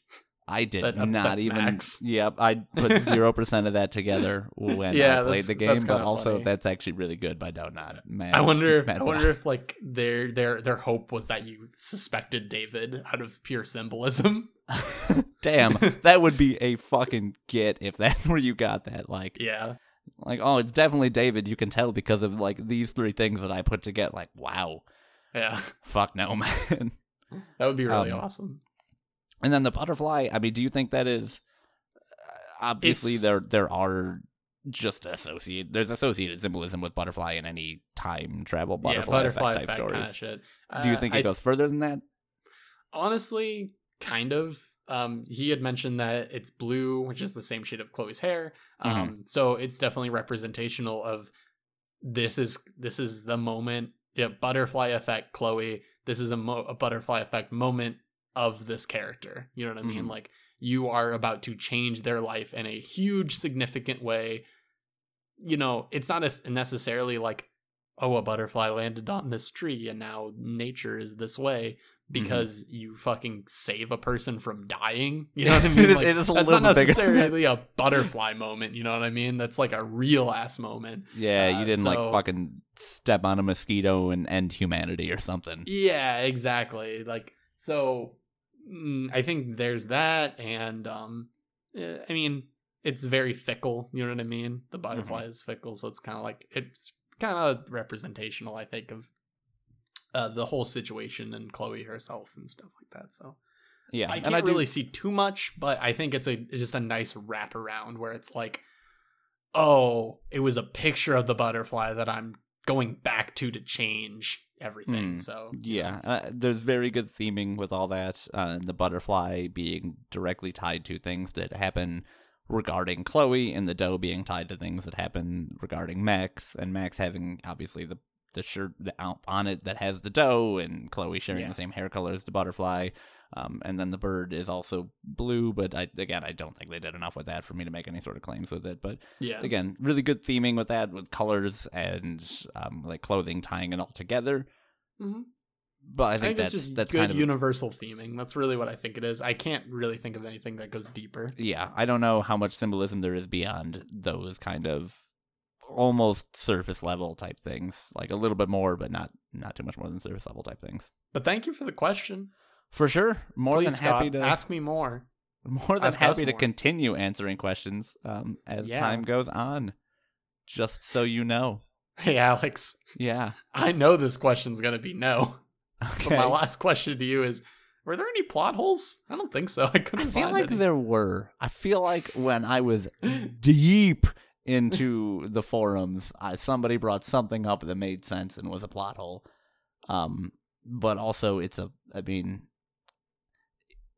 A: I did not even.
B: Max.
A: Yep, I put zero percent of that together when
B: Yeah,
A: I played the game, but also
B: funny.
A: that's actually really good by Don't Nod. Man,
B: I wonder if I wonder if like their their their hope was that you suspected David out of pure symbolism.
A: Damn, that would be a fucking get if that's where you got that. Like,
B: yeah.
A: like oh, it's definitely David. You can tell because of like these three things that I put together. Like, wow,
B: Yeah.
A: fuck no, man.
B: That would be really
A: Um,
B: awesome.
A: And then the butterfly. I mean, do you think that is uh, obviously
B: It's-
A: there there are just associated there's associated symbolism with butterfly in any time travel butterfly,
B: yeah, butterfly
A: effect type
B: effect
A: stories.
B: kind of shit.
A: Do you
B: Uh,
A: think it
B: I-
A: goes further than that?
B: honestly kind of um he had mentioned that it's blue which is the same shade of chloe's hair. Um
A: Mm-hmm.
B: so it's definitely representational of this is this is the moment yeah butterfly effect chloe. This is a, mo- a butterfly effect moment of this character. You know what i mean?
A: Mhm.
B: like you are about to change their life in a huge significant way. You know it's not as necessarily like oh a butterfly landed on this tree and now nature is this way
A: Mm-hmm.
B: because you fucking save a person from dying. You know what I mean? Like,
A: it is a
B: that's not necessarily a butterfly moment. You know what I mean? That's like a real ass moment.
A: Yeah, you
B: Uh,
A: didn't like fucking step on a mosquito and end humanity or something.
B: Yeah, exactly. Like so, mm, I think there's that, and um, eh, I mean, it's very fickle. You know what I mean? The butterfly
A: Mm-hmm.
B: is fickle, so it's kind of like it's kind of representational. I think of. Uh, the whole situation and Chloe herself and stuff like that. So
A: Yeah,
B: I
A: and
B: can't
A: I do-
B: really see too much, but I think it's a it's just a nice wraparound where it's like, oh, it was a picture of the butterfly that I'm going back to to change everything.
A: Hmm.
B: So
A: Yeah, uh, there's very good theming with all that. Uh, and the butterfly being directly tied to things that happen regarding Chloe, and the doe being tied to things that happen regarding Max, and Max having obviously the the shirt on it that has the doe, and Chloe sharing
B: Yeah.
A: the same hair color as the butterfly. Um, and then the bird is also blue, but I, again, I don't think they did enough with that for me to make any sort of claims with it. But
B: Yeah.
A: again, really good theming with that, with colors and um, like clothing tying it all together.
B: Mhm.
A: But I
B: I
A: think,
B: think
A: that's
B: just
A: that's
B: good
A: kind of
B: universal theming. That's really what I think it is. I can't really think of anything that goes deeper.
A: yeah. I don't know how much symbolism there is beyond those kind of almost surface level type things, like a little bit more, but not not too much more than surface level type things.
B: But thank you for the question.
A: For sure, more
B: Please,
A: than happy
B: Scott,
A: to
B: ask me more.
A: more than
B: ask
A: happy to
B: more.
A: continue answering questions um, as
B: Yeah.
A: time goes on. Just so you know,
B: Hey, Alex,
A: yeah.
B: I know this question's going to be no. But
A: Okay.
B: my last question to you is Were there any plot holes? I don't think so. I
A: I
B: couldn't
A: feel
B: find
A: like
B: any.
A: there were. I feel like when I was deep into the forums, I, somebody brought something up that made sense and was a plot hole. Um, but also it's a. I mean,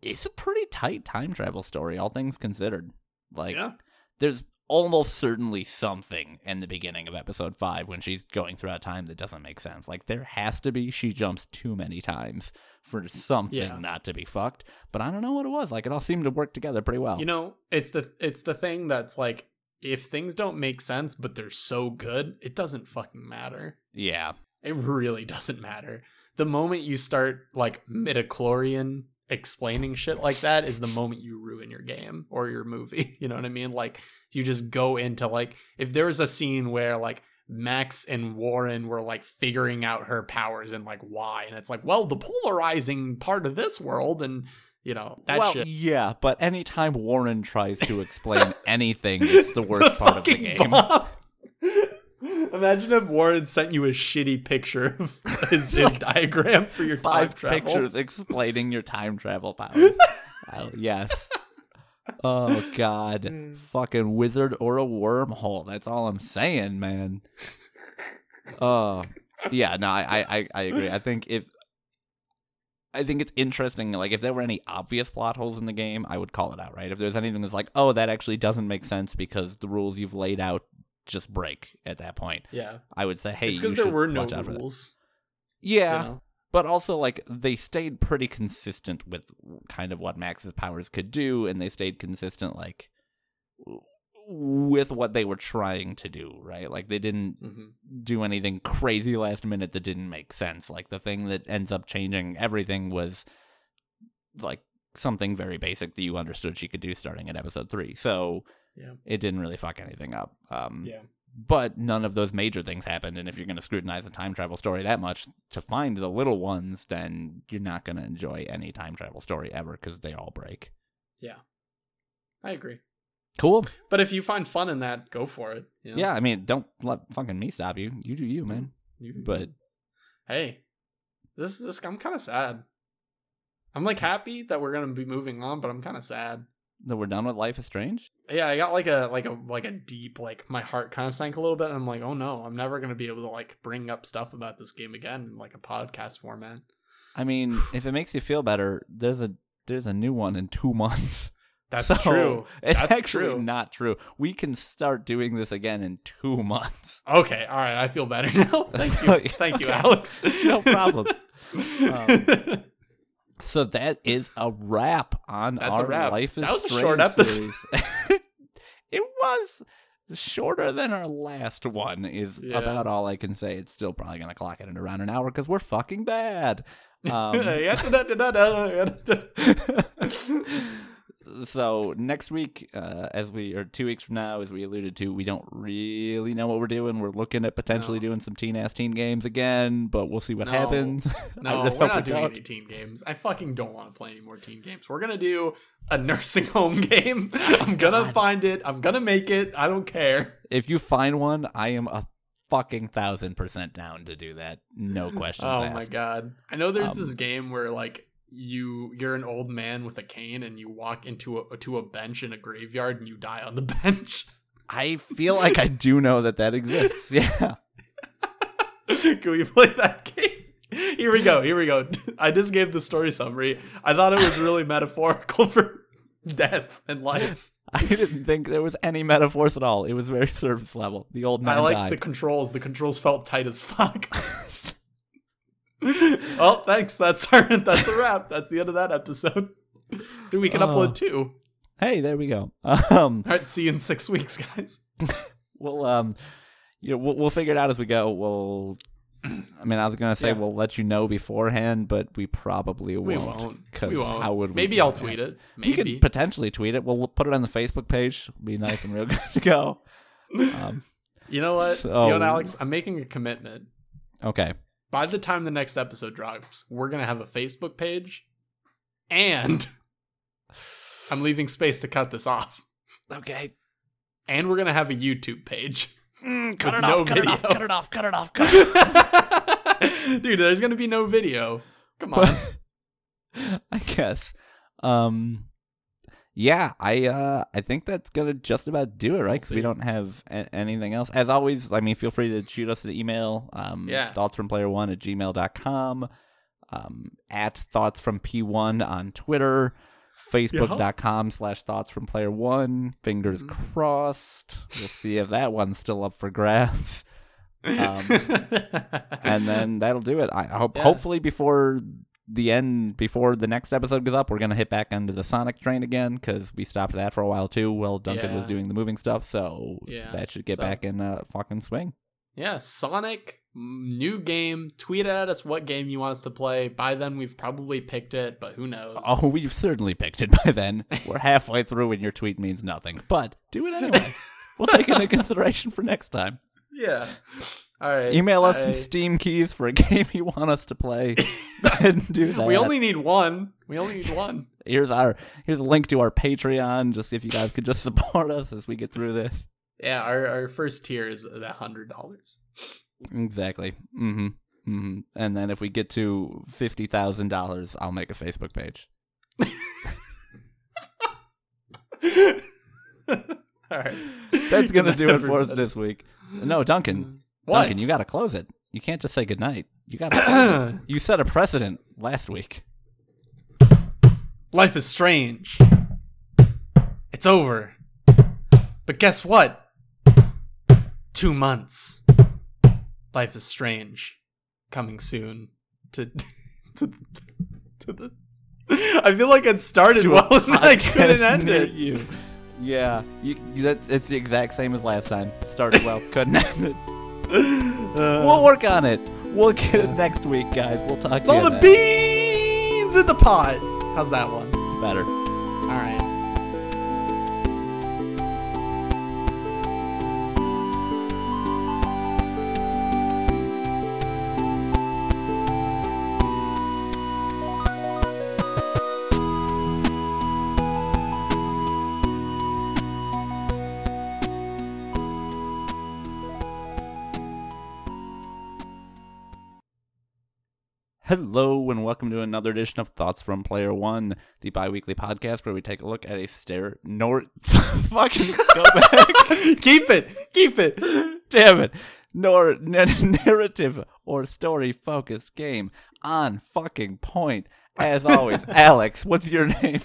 A: it's a pretty tight time travel story, all things considered. Like,
B: Yeah.
A: there's almost certainly something in the beginning of episode five when she's going throughout time that doesn't make sense. Like there has to be. She jumps too many times for something
B: Yeah.
A: not to be fucked. But I don't know what it was. Like it all seemed to work together pretty well.
B: You know, it's the it's the thing that's like if things don't make sense but they're so good, it doesn't fucking matter.
A: yeah,
B: It really doesn't matter. The moment you start like midichlorian explaining shit like that is the moment you ruin your game or your movie. You know what I mean? Like you just go into like if there was a scene where like Max and Warren were like figuring out her powers and like why, and it's like, well, the polarizing part of this world, and you know that
A: well,
B: shit.
A: yeah. But anytime Warren tries to explain anything, it's the worst part of the game.
B: Imagine if Warren sent you a shitty picture of his, his diagram for your
A: Five
B: time travel.
A: pictures explaining your time travel powers. yes. Oh God, fucking wizard or a wormhole. That's all I'm saying, man. Oh, yeah. No, I, I, I agree. I think if I think it's interesting. Like, if there were any obvious plot holes in the game, I would call it out. Right? If there's anything that's like, oh, that actually doesn't make sense because the rules you've laid out just break at that point,
B: Yeah,
A: I would say, hey,
B: it's because there were no
A: watch out for that.
B: rules.
A: Yeah,
B: you know?
A: but also like they stayed pretty consistent with kind of what Max's powers could do, and they stayed consistent like with what they were trying to do. Right? Like they didn't
B: Mhm.
A: do anything crazy last minute that didn't make sense. Like the thing that ends up changing everything was like something very basic that you understood she could do starting at episode three. So
B: Yeah.
A: it didn't really fuck anything up. Um,
B: Yeah.
A: but none of those major things happened. And if you're going to scrutinize a time travel story that much to find the little ones, then you're not going to enjoy any time travel story ever because they all break.
B: Yeah, I agree.
A: Cool.
B: But if you find fun in that, go for it. you know?
A: Yeah, I mean, don't let fucking me stop you. You do you, man.
B: You-
A: But
B: hey, this this I'm kind of sad. I'm like happy that we're gonna be moving on, but I'm kind of sad.
A: that we're done with Life is Strange.
B: Yeah, I got like a like a like a deep like my heart kind of sank a little bit. And I'm like, oh no, I'm never gonna be able to like bring up stuff about this game again in like a podcast format.
A: I mean, if it makes you feel better, there's a there's a new one in two months.
B: That's
A: So,
B: true.
A: It's
B: That's
A: actually
B: true.
A: not true. We can start doing this again in two months.
B: Okay, all right, I feel better now. Thank you, thank you, Alex.
A: No problem. Um, So that is a wrap on
B: That's a
A: our
B: wrap.
A: Life is
B: That was a short episode.
A: it was shorter than our last one. Is
B: Yeah.
A: about all I can say. It's still probably gonna clock it in around an hour because we're fucking bad. Um, so next week, uh, as we or two weeks from now, as we alluded to, we don't really know what we're doing. We're looking at potentially
B: No.
A: doing some teen ass teen games again, but we'll see what
B: No.
A: happens.
B: No, we're not
A: we
B: doing
A: don't.
B: any team games. I fucking don't want to play any more teen games. We're gonna do a nursing home game. I'm gonna
A: God.
B: find it. I'm gonna make it. I don't care.
A: If you find one, I am a fucking thousand percent down to do that. No questions
B: Oh
A: asked.
B: my god. I know there's
A: Um,
B: this game where like you you're an old man with a cane and you walk into a to a bench in a graveyard and you die on the bench.
A: I feel like I do know that that exists. Yeah.
B: Can we play that game? Here we go. Here we go. I just gave the story summary. I thought it was really metaphorical for death and life.
A: I didn't think there was any metaphors at all. It was very surface level. The old man
B: I like the controls. The controls felt tight as fuck. Well, thanks. That's our that's a wrap. That's the end of that episode. We can
A: Oh.
B: upload two.
A: hey, there we go. Um,
B: All right, see you in six weeks, guys.
A: we'll um, you know, we'll, we'll figure it out as we go. We'll. I mean, I was gonna say
B: Yeah.
A: we'll let you know beforehand, but we probably won't.
B: We won't.
A: 'cause
B: We won't.
A: How would we
B: Maybe I'll tweet it.
A: You
B: Maybe.
A: could potentially tweet it. We'll put it on the Facebook page. It'll be nice and real good to go. Um,
B: you know what?
A: So-
B: You know what, Alex? I'm making a commitment.
A: okay.
B: By the time the next episode drops, we're gonna have a Facebook page, and I'm leaving space to cut this off.
A: Okay.
B: And we're gonna have a YouTube page.
A: Mm, cut it
B: no
A: off. Cut it off. Cut it off. Cut it off. Cut it off.
B: Dude, there's gonna be no video. Come on.
A: I guess. Um. Yeah, I uh I think that's gonna just about do it, right? Because we don't have a- anything else. As always, I mean, feel free to shoot us an email. Um,
B: Yeah.
A: Thoughts from player one at gmail.com. Um, at thoughts from P1 on Twitter. Facebook.com slash thoughts from player one. Fingers
B: Mm-hmm.
A: crossed. We'll see if that one's still up for grabs. Um, and then that'll do it. I hope
B: Yeah.
A: hopefully before the end, before the next episode goes up, we're gonna hit back onto the Sonic train again because we stopped that for a while too. While Duncan was doing the moving stuff, so
B: Yeah.
A: that should get
B: So-
A: back in uh, fucking swing.
B: yeah, Sonic new game. Tweet at us what game you want us to play. By then we've probably picked it, but who knows?
A: Oh, we've certainly picked it by then. We're halfway through, and your tweet means nothing. But do it anyway. we'll take it into consideration for next time.
B: yeah. All right.
A: Email us some Steam keys for a game you want us to play, and do that.
B: We only need one. We only need one.
A: here's our here's a link to our Patreon. Just if you guys could just support us as we get through this.
B: Yeah, our, our first tier is that hundred dollars.
A: Exactly. Mm-hmm. Mm-hmm. And then if we get to fifty thousand dollars, I'll make a Facebook page.
B: All right.
A: That's gonna do it for us this week. No, Duncan.
B: What?
A: Duncan, you gotta close it. You can't just say goodnight. You gotta. You set a precedent last week.
B: Life is strange. It's over. But guess what? Two months. Life is strange. Coming soon to to to the. I feel like it started well and I couldn't end it.
A: You. Yeah, you, it's the exact same as last time. Started well, couldn't end it. We'll work on it. We'll get it next week, guys. We'll talk
B: it's
A: to
B: all
A: you
B: the
A: then.
B: beans in the pot. How's that one?
A: Better.
B: All right.
A: Hello and welcome to another edition of Thoughts from Player One, the bi-weekly podcast where we take a look at a stare nor fucking go back.
B: keep it. Keep it.
A: Damn it. Nor n- narrative or story focused game on fucking point. As always, Alex, what's your name?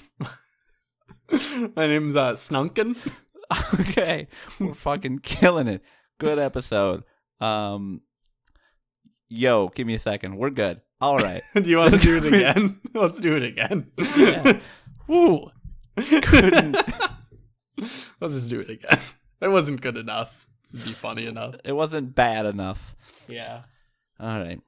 B: My name's uh, Snunkin.
A: okay. We're fucking killing it. Good episode. Um Yo, give me a second. We're good. All right.
B: Do you want to do it again? Let's do it again.
A: Yeah. Woo. Couldn't
B: Let's just do it again. That wasn't good enough to be funny enough.
A: it wasn't bad enough.
B: Yeah.
A: All right.